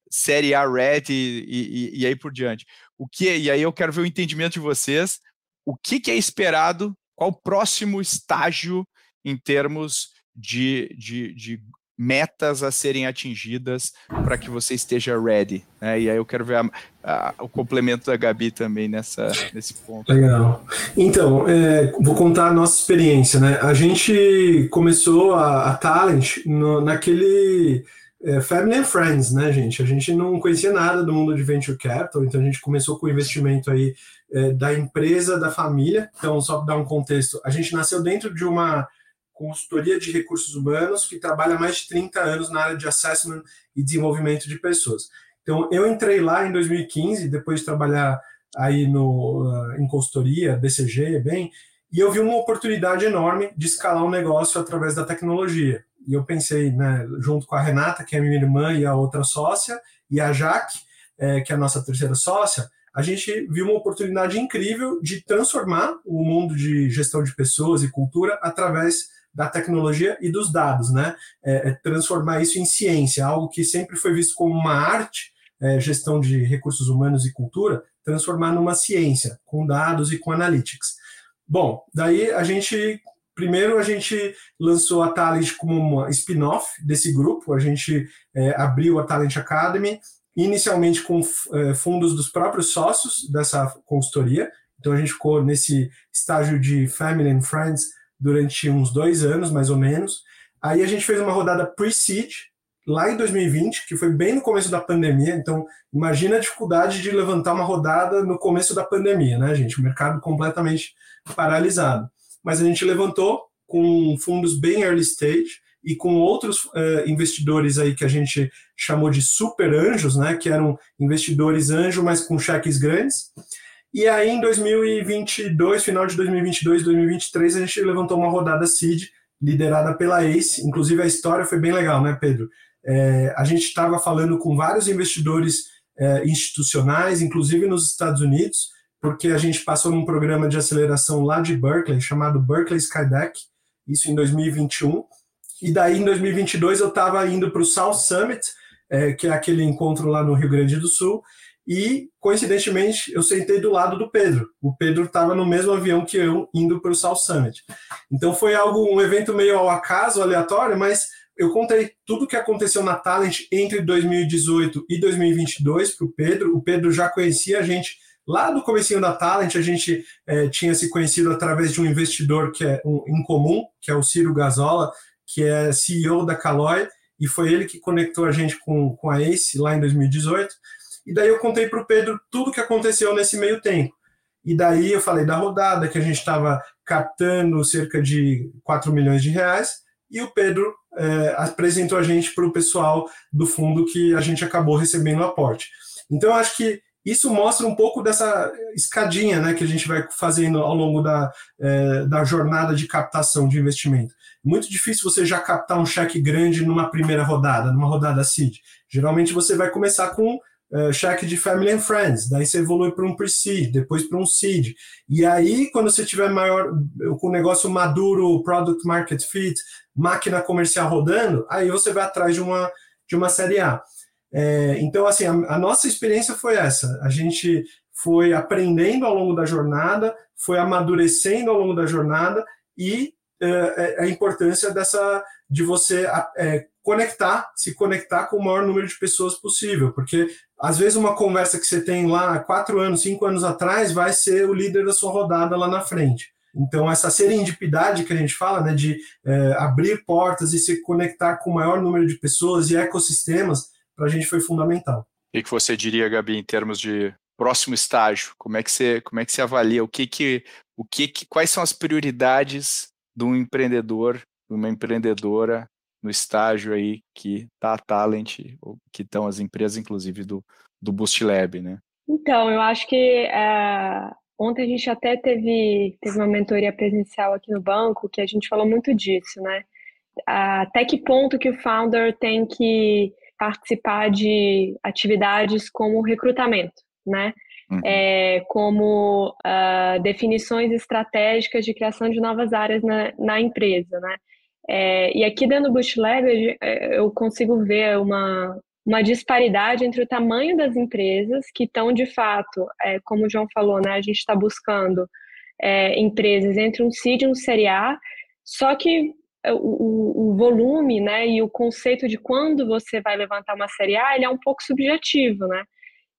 Speaker 2: série A ready e, e, e, aí por diante. O que, e aí eu quero ver o entendimento de vocês. O que, que é esperado? Qual o próximo estágio em termos de, de, de metas a serem atingidas para que você esteja ready. Né? E aí eu quero ver a, a, o complemento da Gabi também nessa, nesse ponto.
Speaker 5: Legal. Então, é, vou contar a nossa experiência. Né? A gente começou a, a Talent no, naquele é, Family and Friends, né, gente? A gente não conhecia nada do mundo de Venture Capital, então a gente começou com o investimento aí da empresa, da família. Então, só para dar um contexto, a gente nasceu dentro de uma consultoria de recursos humanos que trabalha mais de 30 anos na área de assessment e desenvolvimento de pessoas. Então, eu entrei lá em 2015, depois de trabalhar aí no, uh, em consultoria, BCG, bem, e eu vi uma oportunidade enorme de escalar um negócio através da tecnologia. E eu pensei, né, junto com a Renata, que é minha irmã e a outra sócia, e a Jaque, é, que é a nossa terceira sócia, a gente viu uma oportunidade incrível de transformar o mundo de gestão de pessoas e cultura através da tecnologia e dos dados, né? É, é transformar isso em ciência, algo que sempre foi visto como uma arte, é, gestão de recursos humanos e cultura, transformar numa ciência, com dados e com analytics. Bom, daí a gente Primeiro, a gente lançou a Talent como uma spin-off desse grupo. A gente é, abriu a Talent Academy, inicialmente com é, fundos dos próprios sócios dessa consultoria. Então, a gente ficou nesse estágio de family and friends durante uns dois anos, mais ou menos. Aí a gente fez uma rodada pre-seed, lá em 2020, que foi bem no começo da pandemia. Então, imagina a dificuldade de levantar uma rodada no começo da pandemia, né, gente? O mercado completamente paralisado. Mas a gente levantou com fundos bem early stage e com outros uh, investidores aí que a gente chamou de super anjos, né? Que eram investidores anjo, mas com cheques grandes. E aí, em 2022, final de 2022, 2023, a gente levantou uma rodada seed liderada pela ACE. Inclusive, a história foi bem legal, né, Pedro? É, a gente estava falando com vários investidores é, institucionais, inclusive nos Estados Unidos, porque a gente passou num programa de aceleração lá de Berkeley, chamado Berkeley Skydeck, isso em 2021. E daí, em 2022, eu estava indo para o South Summit, é, que é aquele encontro lá no Rio Grande do Sul, e, coincidentemente, eu sentei do lado do Pedro. O Pedro estava no mesmo avião que eu, indo para o South Summit. Então foi algo, um evento meio ao acaso, aleatório, mas eu contei tudo o que aconteceu na Talent entre 2018 e 2022 para o Pedro. O Pedro já conhecia a gente lá do comecinho da Talent, a gente é, tinha se conhecido através de um investidor que é um, em comum, que é o Ciro Gazola, que é CEO da Caloi, e foi ele que conectou a gente com, com a Ace lá em 2018. E daí eu contei para o Pedro tudo o que aconteceu nesse meio tempo. E daí eu falei da rodada, que a gente estava captando cerca de 4 milhões de reais, e o Pedro é, apresentou a gente para o pessoal do fundo que a gente acabou recebendo o aporte. Então, eu acho que isso mostra um pouco dessa escadinha né, que a gente vai fazendo ao longo da, é, da jornada de captação de investimento. Muito difícil você já captar um cheque grande numa primeira rodada, numa rodada seed. Geralmente você vai começar com uh, cheque de Family and Friends, daí você evolui para um pre-seed, depois para um seed. E aí, quando você tiver maior, com o negócio maduro, product market fit, máquina comercial rodando, aí você vai atrás de uma, de uma série A. É, então, assim, a, a nossa experiência foi essa. A gente foi aprendendo ao longo da jornada, foi amadurecendo ao longo da jornada e é, a importância dessa de você é, conectar, se conectar com o maior número de pessoas possível, porque às vezes uma conversa que você tem lá quatro anos, cinco anos atrás vai ser o líder da sua rodada lá na frente. Então, essa serendipidade que a gente fala, né, de é, abrir portas e se conectar com o maior número de pessoas e ecossistemas, para a gente foi fundamental.
Speaker 2: O que você diria, Gabi, em termos de próximo estágio? Como é que você, como é que você avalia? O que que, o que, que quais são as prioridades de um empreendedor, de uma empreendedora no estágio aí que está a Talent, ou que estão as empresas, inclusive, do, do Boost Lab, né?
Speaker 3: Então, eu acho que uh, ontem a gente até teve, teve uma mentoria presencial aqui no banco, que a gente falou muito disso, né? Uh, até que ponto que o founder tem que participar de atividades como recrutamento, né? Uhum. É, como uh, definições estratégicas de criação de novas áreas na, na empresa, né? É, e aqui dentro do Bootleg é, eu consigo ver uma, uma disparidade entre o tamanho das empresas que estão de fato, é, como o João falou, né, a gente está buscando é, empresas entre um CID e um Série A, só que o, o, volume né, e o conceito de quando você vai levantar uma Série A ele é um pouco subjetivo, né?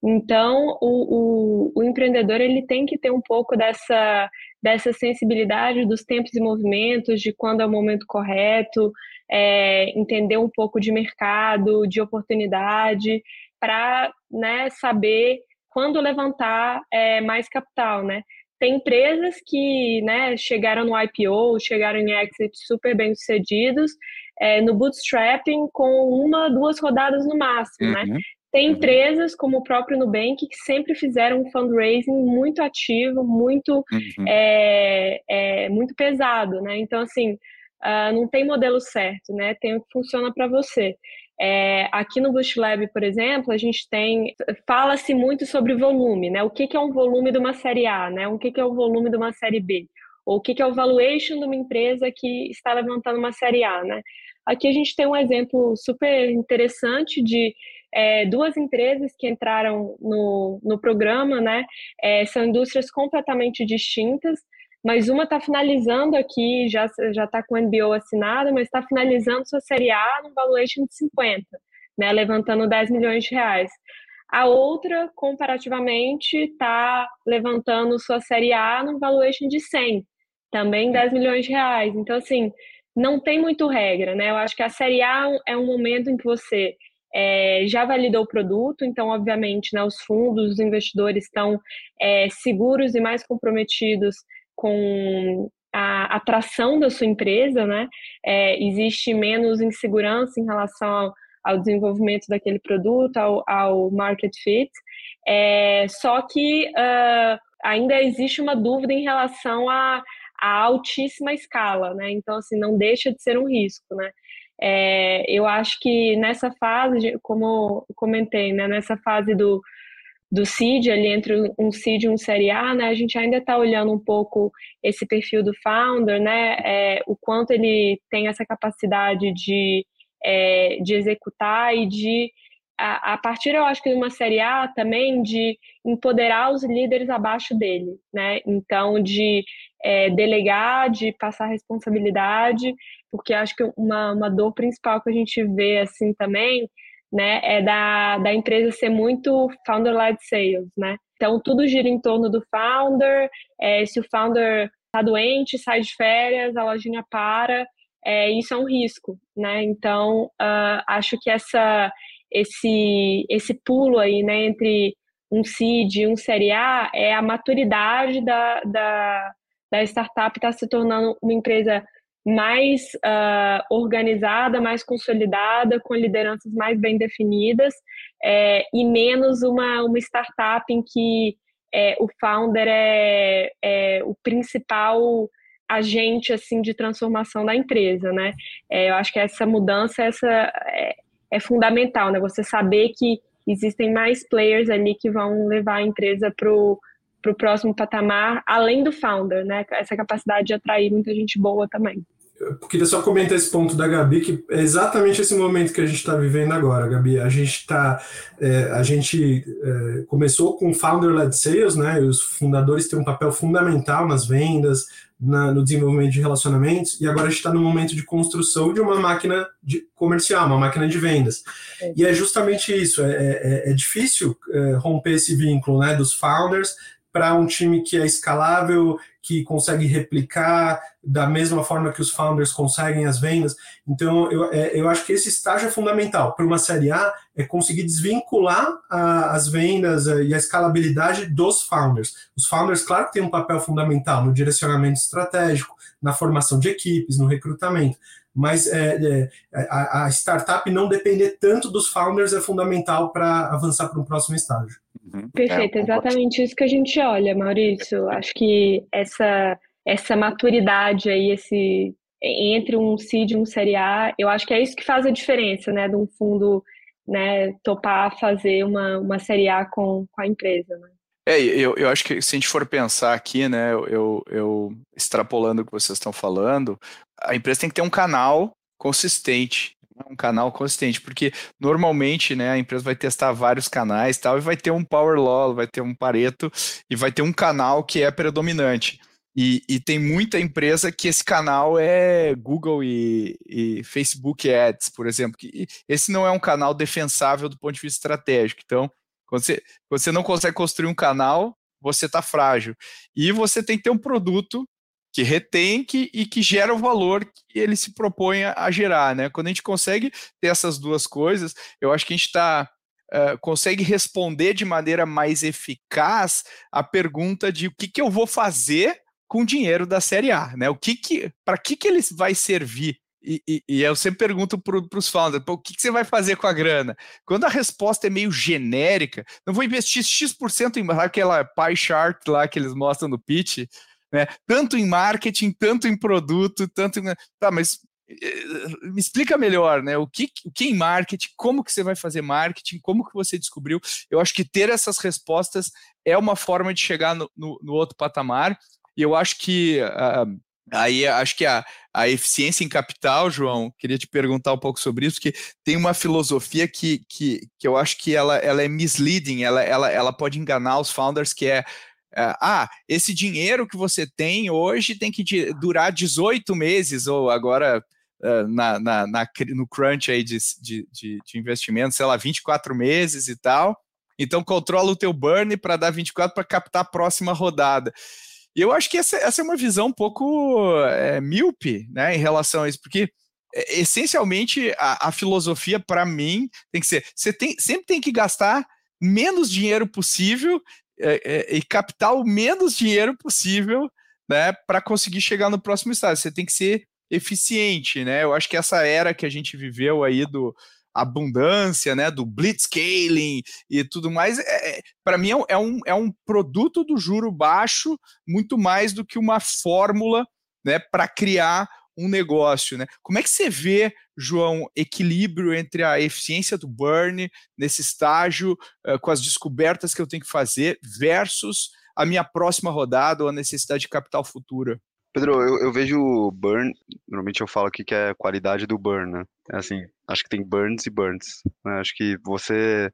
Speaker 3: Então, o, o, o, empreendedor ele tem que ter um pouco dessa, dessa sensibilidade dos tempos e movimentos, de quando é o momento correto, é, entender um pouco de mercado, de oportunidade, para né, saber quando levantar é, mais capital, né? Tem empresas que né, chegaram no IPO, chegaram em exit super bem sucedidos, é, no bootstrapping com uma, duas rodadas no máximo, né? uhum. né? Tem uhum. empresas como o próprio Nubank que sempre fizeram um fundraising muito ativo, muito, uhum. é, é, muito pesado, né? Então, assim, uh, não tem modelo certo, né? Tem o que funciona para você. É, aqui no Boost Lab, por exemplo, a gente tem fala-se muito sobre volume, né? O que, que, é um volume de uma série A, né? O que, que é o volume de uma série B? Ou o que, que é o valuation de uma empresa que está levantando uma série A, né? Aqui a gente tem um exemplo super interessante de é, duas empresas que entraram no, no programa, né? É, são indústrias completamente distintas, mas uma está finalizando aqui, já já está com o MBO assinado, mas está finalizando sua série A no valuation de 50, né? Levantando 10 milhões de reais. A outra, comparativamente, está levantando sua série A no valuation de 100, também 10 milhões de reais. Então, assim, não tem muito regra, né? Eu acho que a série A é um momento em que você é, já validou o produto, então, obviamente, né, os fundos, os investidores estão é, seguros e mais comprometidos com a atração da sua empresa, né? É, existe menos insegurança em relação ao, ao desenvolvimento daquele produto, ao, ao market fit. É, só que uh, ainda existe uma dúvida em relação a, a altíssima escala, né? Então, assim, não deixa de ser um risco, né? É, eu acho que nessa fase, como comentei, né, nessa fase do, do seed, ali entre um seed e um série A, né, a gente ainda está olhando um pouco esse perfil do founder, né, é, o quanto ele tem essa capacidade de, é, de executar e de, a, a, partir, eu acho que de uma série A também, de empoderar os líderes abaixo dele, né, então de é, delegar, de passar responsabilidade porque acho que uma, uma dor principal que a gente vê assim também, né, é da, da empresa ser muito founder-led sales, né? Então tudo gira em torno do founder, é, se o founder está doente, sai de férias, a lojinha para, é, isso é um risco, né? Então uh, acho que essa esse esse pulo aí, né, entre um seed e um série A é a maturidade da, da, da startup está se tornando uma empresa mais uh, organizada, mais consolidada, com lideranças mais bem definidas é, e menos uma, uma startup em que é, o founder é, é, o principal agente assim de transformação da empresa, né? É, eu acho que essa mudança essa é, é fundamental, né? Você saber que existem mais players ali que vão levar a empresa para o próximo patamar, além do founder, né? Essa capacidade de atrair muita gente boa também.
Speaker 5: Eu queria só comentar esse ponto da Gabi, que é exatamente esse momento que a gente está vivendo agora, Gabi. A gente está, é, a gente é, começou com founder-led sales, né? os fundadores têm um papel fundamental nas vendas, na, no desenvolvimento de relacionamentos, e agora a gente está no momento de construção de uma máquina de comercial, uma máquina de vendas. É. E é justamente isso. É, é, é difícil é, romper esse vínculo, né? Dos founders para um time que é escalável, que consegue replicar da mesma forma que os founders conseguem as vendas. Então, eu, é, eu acho que esse estágio é fundamental. Para uma série A, é conseguir desvincular a, as vendas e a escalabilidade dos founders. Os founders, claro têm um papel fundamental no direcionamento estratégico, na formação de equipes, no recrutamento, mas é, é, a, a, startup não depender tanto dos founders é fundamental para avançar para um próximo estágio.
Speaker 3: Uhum. Perfeito, é, exatamente isso que a gente olha, Maurício. Acho que essa, essa maturidade aí, esse entre um seed e um série A, eu acho que é isso que faz a diferença, né, de um fundo né, topar fazer uma, uma série A com, com a empresa, né?
Speaker 2: É, eu, eu acho que se a gente for pensar aqui, né, eu, eu extrapolando o que vocês estão falando, a empresa tem que ter um canal consistente, um canal consistente, porque normalmente, né, a empresa vai testar vários canais tal, e vai ter um power law, vai ter um pareto, e vai ter um canal que é predominante. E, e tem muita empresa que esse canal é Google e, e, Facebook Ads, por exemplo, que esse não é um canal defensável do ponto de vista estratégico. Então, quando você, você não consegue construir um canal, você está frágil. E você tem que ter um produto que retém que, e que gera o valor que ele se propõe a gerar. Né? Quando a gente consegue ter essas duas coisas, eu acho que a gente está Uh, consegue responder de maneira mais eficaz a pergunta de o que, que eu vou fazer com o dinheiro da Série A, né? O que que, para que que ele vai servir? E, e, e, eu sempre pergunto para os founders, o que, que, você vai fazer com a grana? Quando a resposta é meio genérica, não vou investir X% em aquela pie chart lá que eles mostram no pitch, né? Tanto em marketing, tanto em produto, tanto em... Tá, mas eh, me explica melhor, né? O que, o que em marketing, como que você vai fazer marketing, como que você descobriu? Eu acho que ter essas respostas é uma forma de chegar no, no, no outro patamar, e eu acho que... Uh, Aí acho que a, a eficiência em capital, João, queria te perguntar um pouco sobre isso, porque tem uma filosofia que, que, que eu acho que ela, ela é misleading, ela, ela, ela pode enganar os founders, que é, é ah, esse dinheiro que você tem hoje tem que durar 18 meses, ou agora é, na, na, na, no crunch aí de, de, de, investimento, sei lá, 24 meses e tal. Então controla o teu burn para dar 24 para captar a próxima rodada. E eu acho que essa, essa é uma visão um pouco é, míope né, em relação a isso, porque essencialmente a, a filosofia para mim tem que ser você tem, sempre tem que gastar menos dinheiro possível é, é, e captar o menos dinheiro possível né, para conseguir chegar no próximo estágio. Você tem que ser eficiente, né? Eu acho que essa era que a gente viveu aí do abundância, né, do blitzscaling e tudo mais, é, é para mim é, é um, é um produto do juro baixo muito mais do que uma fórmula né, para criar um negócio. Né? Como é que você vê, João, equilíbrio entre a eficiência do burn nesse estágio, uh, com as descobertas que eu tenho que fazer, versus a minha próxima rodada ou a necessidade de capital futura?
Speaker 4: Pedro, eu, eu vejo o burn, normalmente eu falo aqui que é qualidade do burn, né? É assim, acho que tem burns e burns. Né? Acho que você,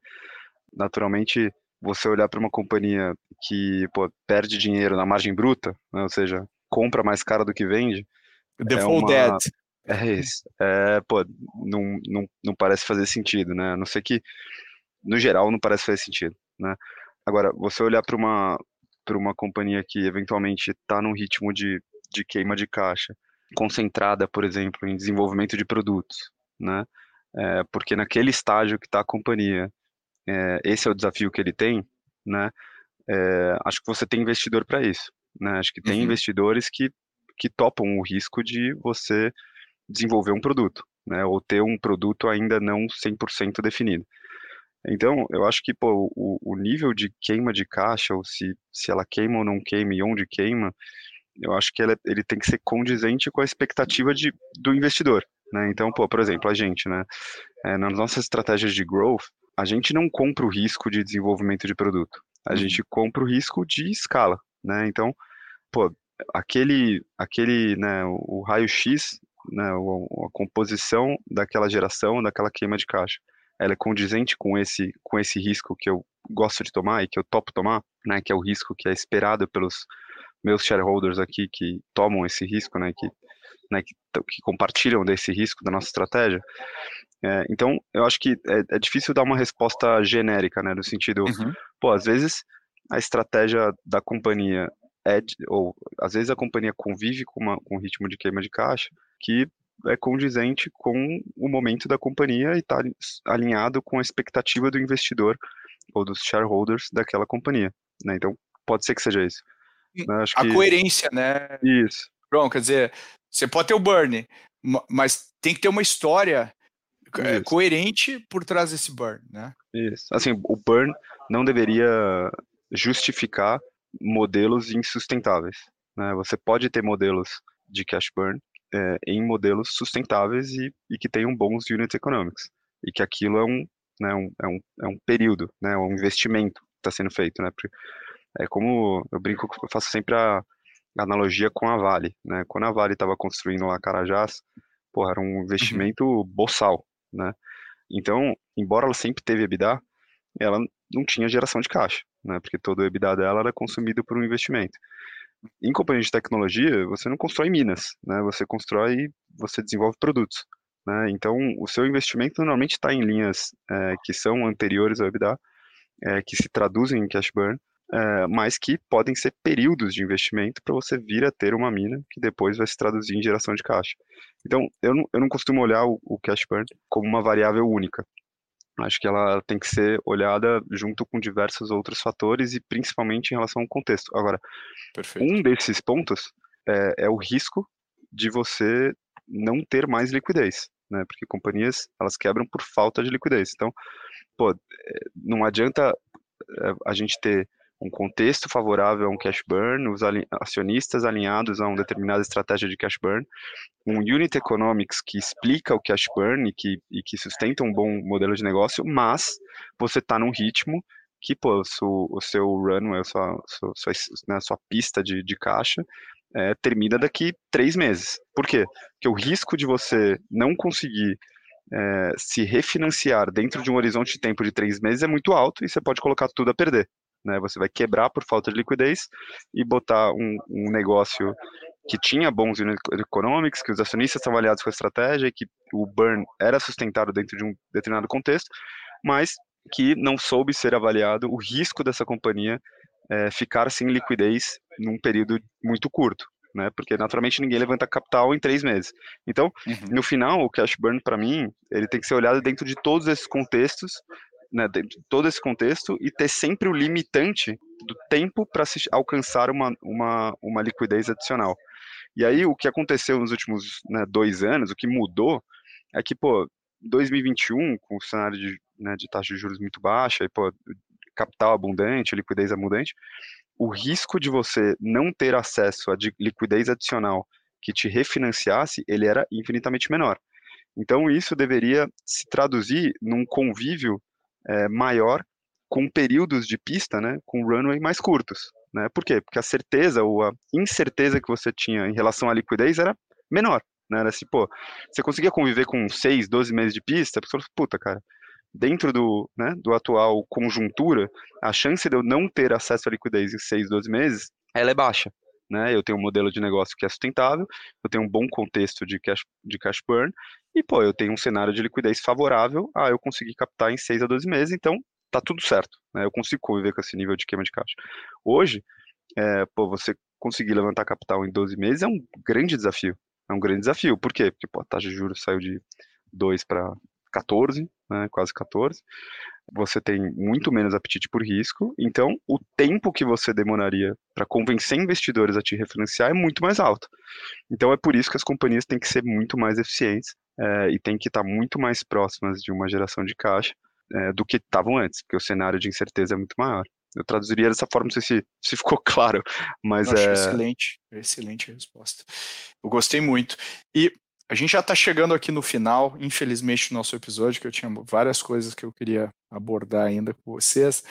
Speaker 4: naturalmente, você olhar para uma companhia que pô, perde dinheiro na margem bruta, né? ou seja, compra mais cara do que vende.
Speaker 2: The é uma... dead.
Speaker 4: É isso. É, pô, não, não, não parece fazer sentido, né? A não ser que, no geral, não parece fazer sentido, né? Agora, você olhar para uma, uma companhia que eventualmente está num ritmo de de queima de caixa concentrada, por exemplo, em desenvolvimento de produtos, né? É, porque naquele estágio que está a companhia, é, esse é o desafio que ele tem, né? É, acho que você tem investidor para isso, né? Acho que tem uhum. investidores que, que topam o risco de você desenvolver um produto, né? Ou ter um produto ainda não 100% definido. Então, eu acho que pô, o, o nível de queima de caixa, ou se, se ela queima ou não queima e onde queima, eu acho que ele, ele tem que ser condizente com a expectativa de, do investidor. Né? Então, pô, por exemplo, a gente, né, é, nas nossas estratégias de growth, a gente não compra o risco de desenvolvimento de produto, a uhum. gente compra o risco de escala, né? Então, pô, aquele, aquele, né, o raio-x, né, a composição daquela geração, daquela queima de caixa, ela é condizente com esse, com esse risco que eu gosto de tomar e que eu topo tomar, né, que é o risco que é esperado pelos meus shareholders aqui que tomam esse risco, né, que, né, que, que compartilham desse risco da nossa estratégia. É, então, eu acho que é, é, difícil dar uma resposta genérica, né, no sentido, uhum. pô, às vezes a estratégia da companhia é, ou às vezes a companhia convive com, uma, com um ritmo de queima de caixa que é condizente com o momento da companhia e está alinhado com a expectativa do investidor ou dos shareholders daquela companhia. Né? Então, pode ser que seja isso.
Speaker 2: Né? a que... coerência, né?
Speaker 4: Isso.
Speaker 2: Bom, quer dizer, você pode ter o burn, mas tem que ter uma história é, isso. coerente por trás desse burn, né?
Speaker 4: Isso. Assim, o burn não deveria justificar modelos insustentáveis. Né? Você pode ter modelos de cash burn é, em modelos sustentáveis e, e, que tenham bons unit economics. E que aquilo é um, né, um, é um, é um período, né, é um investimento que está sendo feito. Né? Porque é como eu brinco, eu faço sempre a analogia com a Vale. Né? Quando a Vale estava construindo lá Carajás, porra, era um investimento uhum. boçal. Né? Então, embora ela sempre teve EBITDA, ela não tinha geração de caixa, né? Porque todo o EBITDA dela era consumido por um investimento. Em companhia de tecnologia, você não constrói minas, né? Você constrói, você desenvolve produtos, né? Então, o seu investimento normalmente está em linhas é, que são anteriores ao EBITDA, é, que se traduzem em cash burn, é, mas que podem ser períodos de investimento para você vir a ter uma mina que depois vai se traduzir em geração de caixa. Então, eu não, eu não costumo olhar o, o cash burn como uma variável única. Acho que ela tem que ser olhada junto com diversos outros fatores e principalmente em relação ao contexto. Agora, Perfeito. um desses pontos é, é, o risco de você não ter mais liquidez, né? Porque companhias elas quebram por falta de liquidez. Então, pô, é, não adianta é, a gente ter um contexto favorável a um cash burn, os acionistas alinhados a uma determinada estratégia de cash burn, um unit economics que explica o cash burn e que, e que sustenta um bom modelo de negócio, mas você está num ritmo que pô, o, seu runway, a sua, sua, sua, né, sua pista de, de caixa é, termina daqui três meses. Por quê? Porque o risco de você não conseguir é, se refinanciar dentro de um horizonte de tempo de três meses é muito alto e você pode colocar tudo a perder né? Você vai quebrar por falta de liquidez e botar um, um negócio que tinha bons unit economics, que os acionistas estavam aliados com a estratégia, que o burn era sustentado dentro de um determinado contexto, mas que não soube ser avaliado o risco dessa companhia é, ficar sem liquidez num período muito curto, né? Porque naturalmente ninguém levanta capital em três meses. Então, uhum. no final, o cash burn para mim ele tem que ser olhado dentro de todos esses contextos né, todo esse contexto e ter sempre o limitante do tempo para alcançar uma, uma, uma liquidez adicional. E aí o que aconteceu nos últimos né, dois anos, o que mudou, é que, pô, 2021, com o cenário de, né, de taxa de juros muito baixa, e, pô, capital abundante, liquidez abundante, o risco de você não ter acesso a liquidez adicional que te refinanciasse, ele era infinitamente menor. Então isso deveria se traduzir num convívio é, maior com períodos de pista, né, com runway mais curtos, né? Por quê? Porque a certeza ou a incerteza que você tinha em relação à liquidez era menor, né? Era assim, pô, você conseguia conviver com 6, 12 meses de pista, porque você falou, puta, cara, dentro do, né, do atual conjuntura, a chance de eu não ter acesso à liquidez em 6, 12 meses, ela é baixa, né? Eu tenho um modelo de negócio que é sustentável, eu tenho um bom contexto de cash, de cash burn, e, pô, eu tenho um cenário de liquidez favorável, ah, eu consegui captar em 6 a 12 meses, então tá tudo certo, né? Eu consigo conviver com esse nível de queima de caixa. Hoje, é, pô, você conseguir levantar capital em 12 meses é um grande desafio. É um grande desafio. Por quê? Porque pô, a taxa de juros saiu de 2 para 14, né, quase 14 você tem muito menos apetite por risco, então o tempo que você demoraria para convencer investidores a te refinanciar é muito mais alto. Então é por isso que as companhias têm que ser muito mais eficientes é, e têm que estar muito mais próximas de uma geração de caixa é, do que estavam antes, porque o cenário de incerteza é muito maior. Eu traduziria dessa forma, não sei se, se ficou claro, mas
Speaker 2: é... Excelente, excelente resposta. Eu gostei muito. E A gente já está chegando aqui no final, infelizmente, do nosso episódio, que eu tinha várias coisas que eu queria abordar ainda com vocês.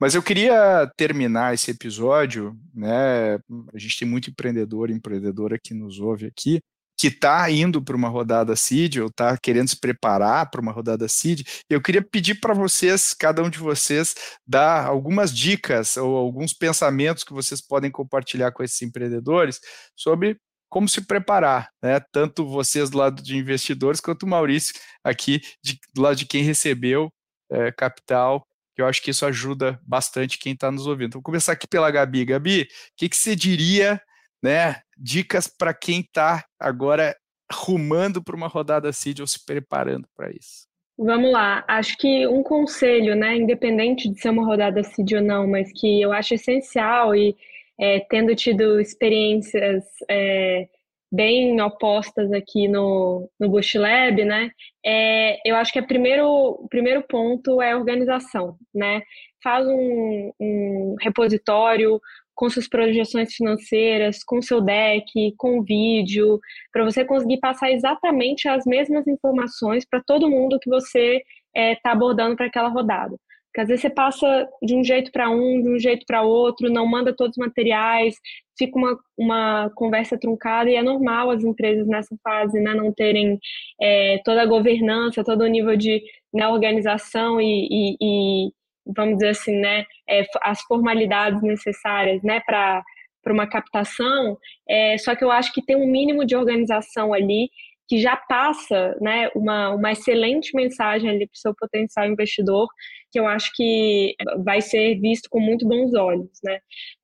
Speaker 2: Mas eu queria terminar esse episódio, né? A gente tem muito empreendedor e empreendedora que nos ouve aqui, que está indo para uma rodada seed ou está querendo se preparar para uma rodada seed. Eu queria pedir para vocês, cada um de vocês, dar algumas dicas ou alguns pensamentos que vocês podem compartilhar com esses empreendedores sobre como se preparar, né? Tanto vocês do lado de investidores quanto o Maurício aqui de, do lado de quem recebeu é, capital. Eu acho que isso ajuda bastante quem está nos ouvindo. Vou começar aqui pela Gabi. Gabi, o que, que você diria, né? Dicas para quem está agora rumando para uma rodada CID ou se preparando para isso.
Speaker 3: Vamos lá. Acho que um conselho, né, independente de ser uma rodada CID ou não, mas que eu acho essencial e é, tendo tido experiências é, bem opostas aqui no, no Bush Lab, né? É, eu acho que é primeiro, o primeiro ponto é organização, né? Faz um, um repositório com suas projeções financeiras, com seu deck, com vídeo, para você conseguir passar exatamente as mesmas informações para todo mundo que você está é, tá abordando para aquela rodada. Porque às vezes você passa de um jeito para um, de um jeito para outro, não manda todos os materiais, fica uma, uma conversa truncada e é normal as empresas nessa fase né, não terem é, toda a governança, todo o nível de né, organização e, e, e, vamos dizer assim, né, é, as formalidades necessárias né, para uma captação. É, só que eu acho que tem um mínimo de organização ali que já passa né, uma, uma excelente mensagem ali para o seu potencial investidor, que eu acho que vai ser visto com muito bons olhos. Né?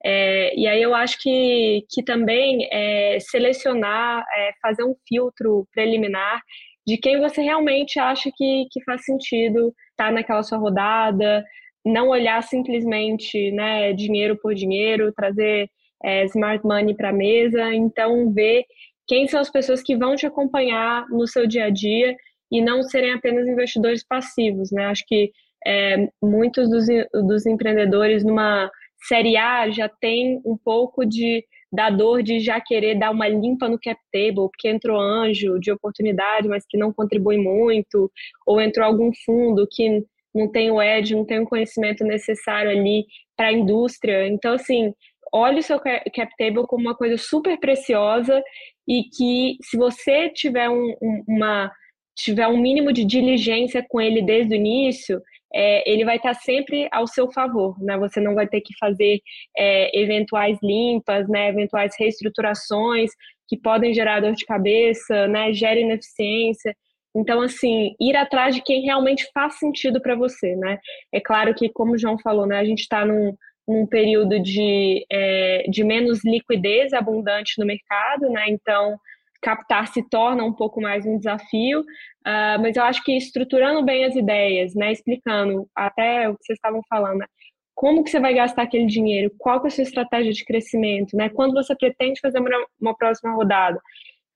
Speaker 3: É, e aí eu acho que, que também é, selecionar, é, fazer um filtro preliminar de quem você realmente acha que, que faz sentido estar tá naquela sua rodada, não olhar simplesmente né, dinheiro por dinheiro, trazer é, smart money para a mesa, então ver quem são as pessoas que vão te acompanhar no seu dia a dia e não serem apenas investidores passivos, né? Acho que é, muitos dos, dos empreendedores numa série A já tem um pouco de da dor de já querer dar uma limpa no cap table, porque entrou anjo de oportunidade, mas que não contribui muito, ou entrou algum fundo que não tem o edge, não tem o conhecimento necessário ali para a indústria. Então, assim, olhe o seu cap table como uma coisa super preciosa e que se você tiver um, uma tiver um mínimo de diligência com ele desde o início, é, ele vai estar sempre ao seu favor, né? Você não vai ter que fazer é, eventuais limpas, né? Eventuais reestruturações que podem gerar dor de cabeça, né? Gera ineficiência. Então, assim, ir atrás de quem realmente faz sentido para você, né? É claro que, como o João falou, né? A gente está num, num período de, é, de menos liquidez abundante no mercado, né? Então, captar se torna um pouco mais um desafio, uh, mas eu acho que estruturando bem as ideias, né? Explicando até o que vocês estavam falando, né? como que você vai gastar aquele dinheiro, qual que é a sua estratégia de crescimento, né? Quando você pretende fazer uma, uma próxima rodada,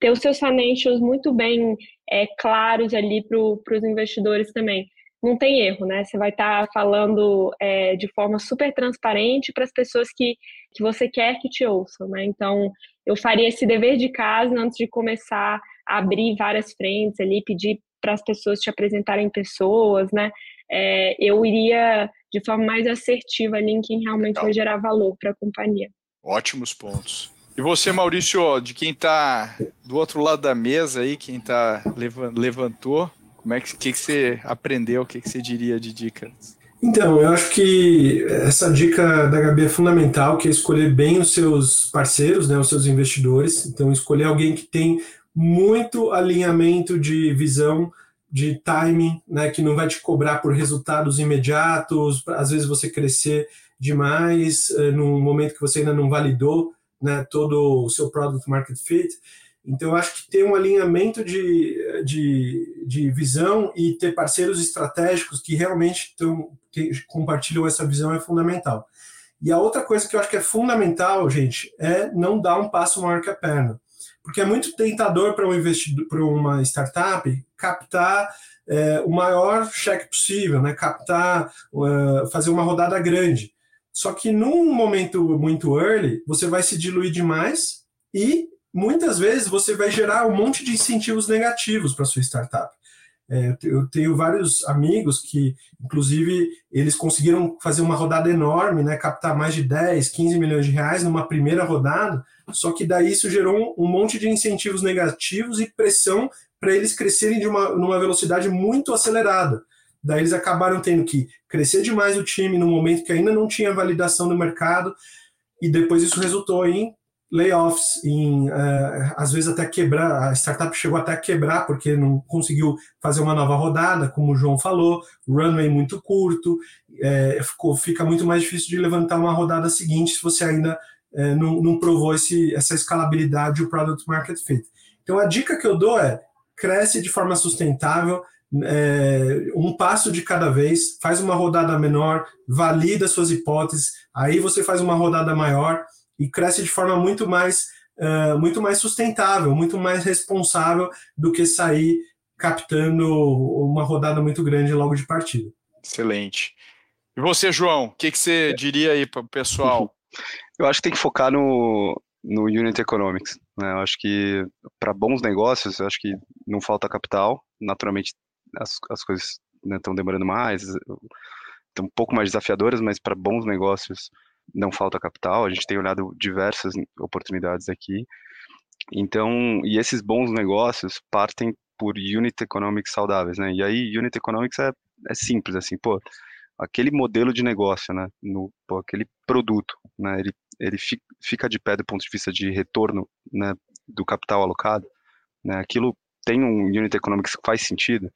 Speaker 3: ter os seus financials muito bem é, claros ali para os investidores também não tem erro, né? Você vai estar tá falando é, de forma super transparente para as pessoas que, que você quer que te ouçam, né? Então, eu faria esse dever de casa antes de começar a abrir várias frentes ali, pedir para as pessoas te apresentarem pessoas, né? É, eu iria de forma mais assertiva ali em quem realmente Legal. vai gerar valor para a companhia.
Speaker 2: Ótimos pontos. E você, Maurício, de quem está do outro lado da mesa aí, quem tá levantou, como é que, que, que você aprendeu? O que, que você diria de dicas?
Speaker 5: Então, eu acho que essa dica da Gabi é fundamental, que é escolher bem os seus parceiros, né, os seus investidores. Então, escolher alguém que tem muito alinhamento de visão, de timing, né, que não vai te cobrar por resultados imediatos, às vezes você crescer demais eh, num momento que você ainda não validou né, todo o seu product market fit. Então, acho que ter um alinhamento de, de, de visão e ter parceiros estratégicos que realmente tão, que compartilham essa visão é fundamental. E a outra coisa que eu acho que é fundamental, gente, é não dar um passo maior que a perna. Porque é muito tentador para um para uma startup, captar é, o maior cheque possível, né? captar, uh, fazer uma rodada grande. Só que num momento muito early, você vai se diluir demais e muitas vezes você vai gerar um monte de incentivos negativos para sua startup. É, eu tenho vários amigos que, inclusive, eles conseguiram fazer uma rodada enorme, né, captar mais de 10, 15 milhões de reais numa primeira rodada, só que daí isso gerou um, um monte de incentivos negativos e pressão para eles crescerem de uma numa velocidade muito acelerada. Daí eles acabaram tendo que crescer demais o time no momento que ainda não tinha validação no mercado, e depois isso resultou em layoffs, em uh, às vezes até quebrar, a startup chegou até a quebrar porque não conseguiu fazer uma nova rodada, como o João falou, runway muito curto, é, ficou, fica muito mais difícil de levantar uma rodada seguinte se você ainda é, não, não, provou esse, essa escalabilidade, o product market fit. Então a dica que eu dou é cresce de forma sustentável, é, um passo de cada vez, faz uma rodada menor, valida suas hipóteses, aí você faz uma rodada maior e cresce de forma muito mais, uh, muito mais sustentável, muito mais responsável do que sair captando uma rodada muito grande logo de partida.
Speaker 2: Excelente. E você, João, o que, que você diria aí para o pessoal?
Speaker 4: Eu acho que tem que focar no, no Unit Economics. Né? Eu acho que para bons negócios, eu acho que não falta capital. Naturalmente, as, as coisas estão né, demorando mais, estão um pouco mais desafiadoras, mas para bons negócios, não falta capital, a gente tem olhado diversas oportunidades aqui. Então, e esses bons negócios partem por unit economics saudáveis, né? E aí, unit economics é, é simples, assim, pô, aquele modelo de negócio, né? No, pô, aquele produto, né? Ele, ele fica de pé do ponto de vista de retorno, né? Do capital alocado, né? Aquilo tem um unit economics que faz sentido,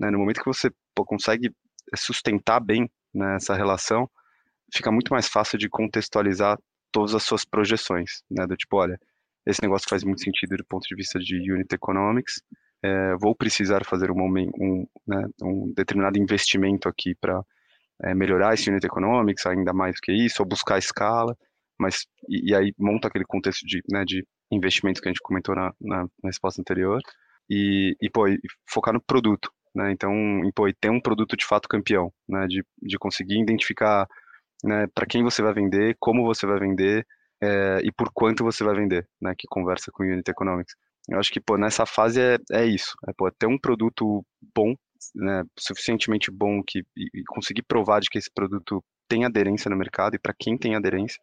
Speaker 4: né? No momento que você pô, consegue sustentar bem né, essa relação, fica muito mais fácil de contextualizar todas as suas projeções, né? Do tipo, olha, esse negócio faz muito sentido do ponto de vista de unit economics, é, vou precisar fazer um, um, né, um determinado investimento aqui para é, melhorar esse unit economics, ainda mais que isso, ou buscar escala, mas e, e, aí monta aquele contexto de, né, de investimento que a gente comentou na, na, na resposta anterior, e, e, pô, e focar no produto, né, então, e, pô, e ter um produto de fato campeão, né, de, de conseguir identificar né, para quem você vai vender, como você vai vender é, e por quanto você vai vender, né, que conversa com Unit Economics. Eu acho que pô, nessa fase é, é isso, é pô, ter um produto bom, né, suficientemente bom que, e, e conseguir provar de que esse produto tem aderência no mercado e para quem tem aderência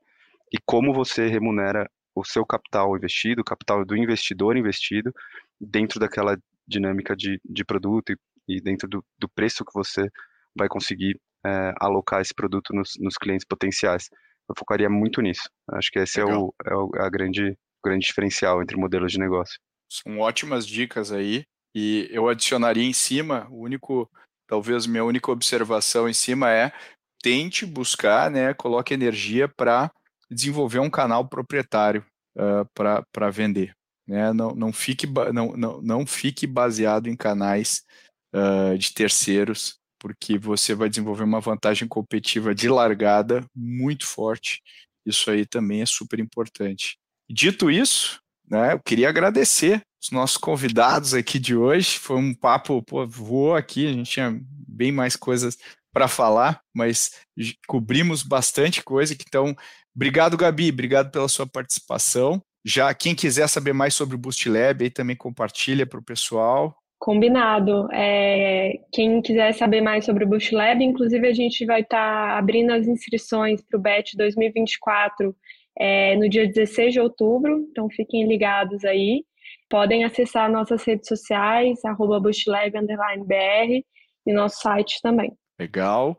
Speaker 4: e como você remunera o seu capital investido, o capital do investidor investido dentro daquela dinâmica de, de produto e, e dentro do, do preço que você vai conseguir é, alocar esse produto nos, nos, clientes potenciais. Eu focaria muito nisso. Acho que esse é o, é o a grande, grande diferencial entre modelos de negócio.
Speaker 2: São ótimas dicas aí. E eu adicionaria em cima, o único, talvez minha única observação em cima é tente buscar, né, coloque energia para desenvolver um canal proprietário uh, para vender. Né? Não, não, fique, não, não, não fique baseado em canais uh, de terceiros porque você vai desenvolver uma vantagem competitiva de largada muito forte. Isso aí também é super importante. Dito isso, né, eu queria agradecer os nossos convidados aqui de hoje. Foi um papo, pô, voou aqui, a gente tinha bem mais coisas para falar, mas cobrimos bastante coisa. Então, obrigado, Gabi, obrigado pela sua participação. Já quem quiser saber mais sobre o Boost Lab, aí também compartilha para o pessoal.
Speaker 3: Combinado. É, quem quiser saber mais sobre o Bush Lab, inclusive a gente vai estar tá abrindo as inscrições para o BET 2024 é, no dia 16 de outubro, então fiquem ligados aí. Podem acessar nossas redes sociais, arroba BushLab_BR e nosso site também.
Speaker 2: Legal.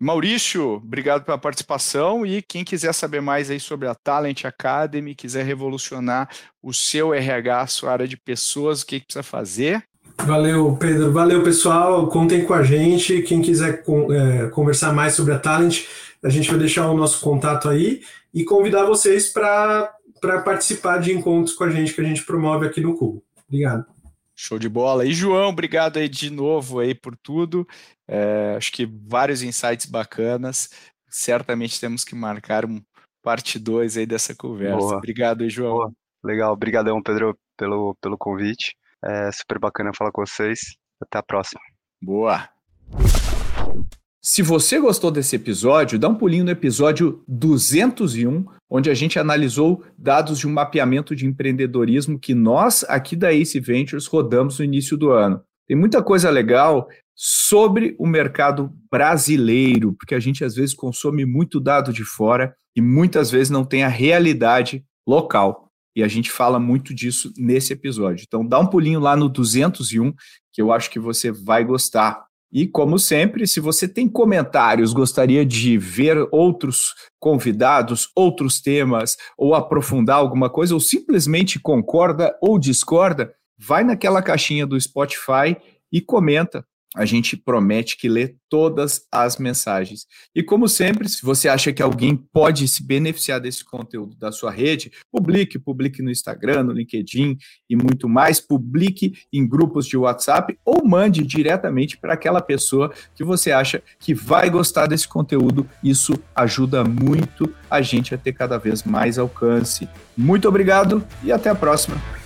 Speaker 2: Maurício, obrigado pela participação e quem quiser saber mais aí sobre a Talent Academy, quiser revolucionar o seu RH, a sua área de pessoas, o que, que precisa fazer?
Speaker 5: Valeu, Pedro. Valeu, pessoal. Contem com a gente. Quem quiser é, conversar mais sobre a Talent, a gente vai deixar o nosso contato aí e convidar vocês para participar de encontros com a gente que a gente promove aqui no Cubo. Obrigado.
Speaker 2: Show de bola. E João, obrigado aí de novo aí por tudo. É, acho que vários insights bacanas. Certamente temos que marcar um parte 2 aí dessa conversa. Boa. Obrigado aí, João. Boa.
Speaker 4: Legal, obrigadão, Pedro, pelo, pelo convite. É super bacana falar com vocês. Até a próxima.
Speaker 2: Boa. Se você gostou desse episódio, dá um pulinho no episódio 201, onde a gente analisou dados de um mapeamento de empreendedorismo que nós, aqui da Ace Ventures, rodamos no início do ano. Tem muita coisa legal sobre o mercado brasileiro, porque a gente às vezes consome muito dado de fora e muitas vezes não tem a realidade local. E a gente fala muito disso nesse episódio. Então dá um pulinho lá no 201, que eu acho que você vai gostar. E, como sempre, se você tem comentários, gostaria de ver outros convidados, outros temas, ou aprofundar alguma coisa, ou simplesmente concorda ou discorda, vai naquela caixinha do Spotify e comenta a gente promete que lê todas as mensagens. E como sempre, se você acha que alguém pode se beneficiar desse conteúdo da sua rede, publique, publique no Instagram, no LinkedIn e muito mais, publique em grupos de WhatsApp ou mande diretamente para aquela pessoa que você acha que vai gostar desse conteúdo. Isso ajuda muito a gente a ter cada vez mais alcance. Muito obrigado e até a próxima.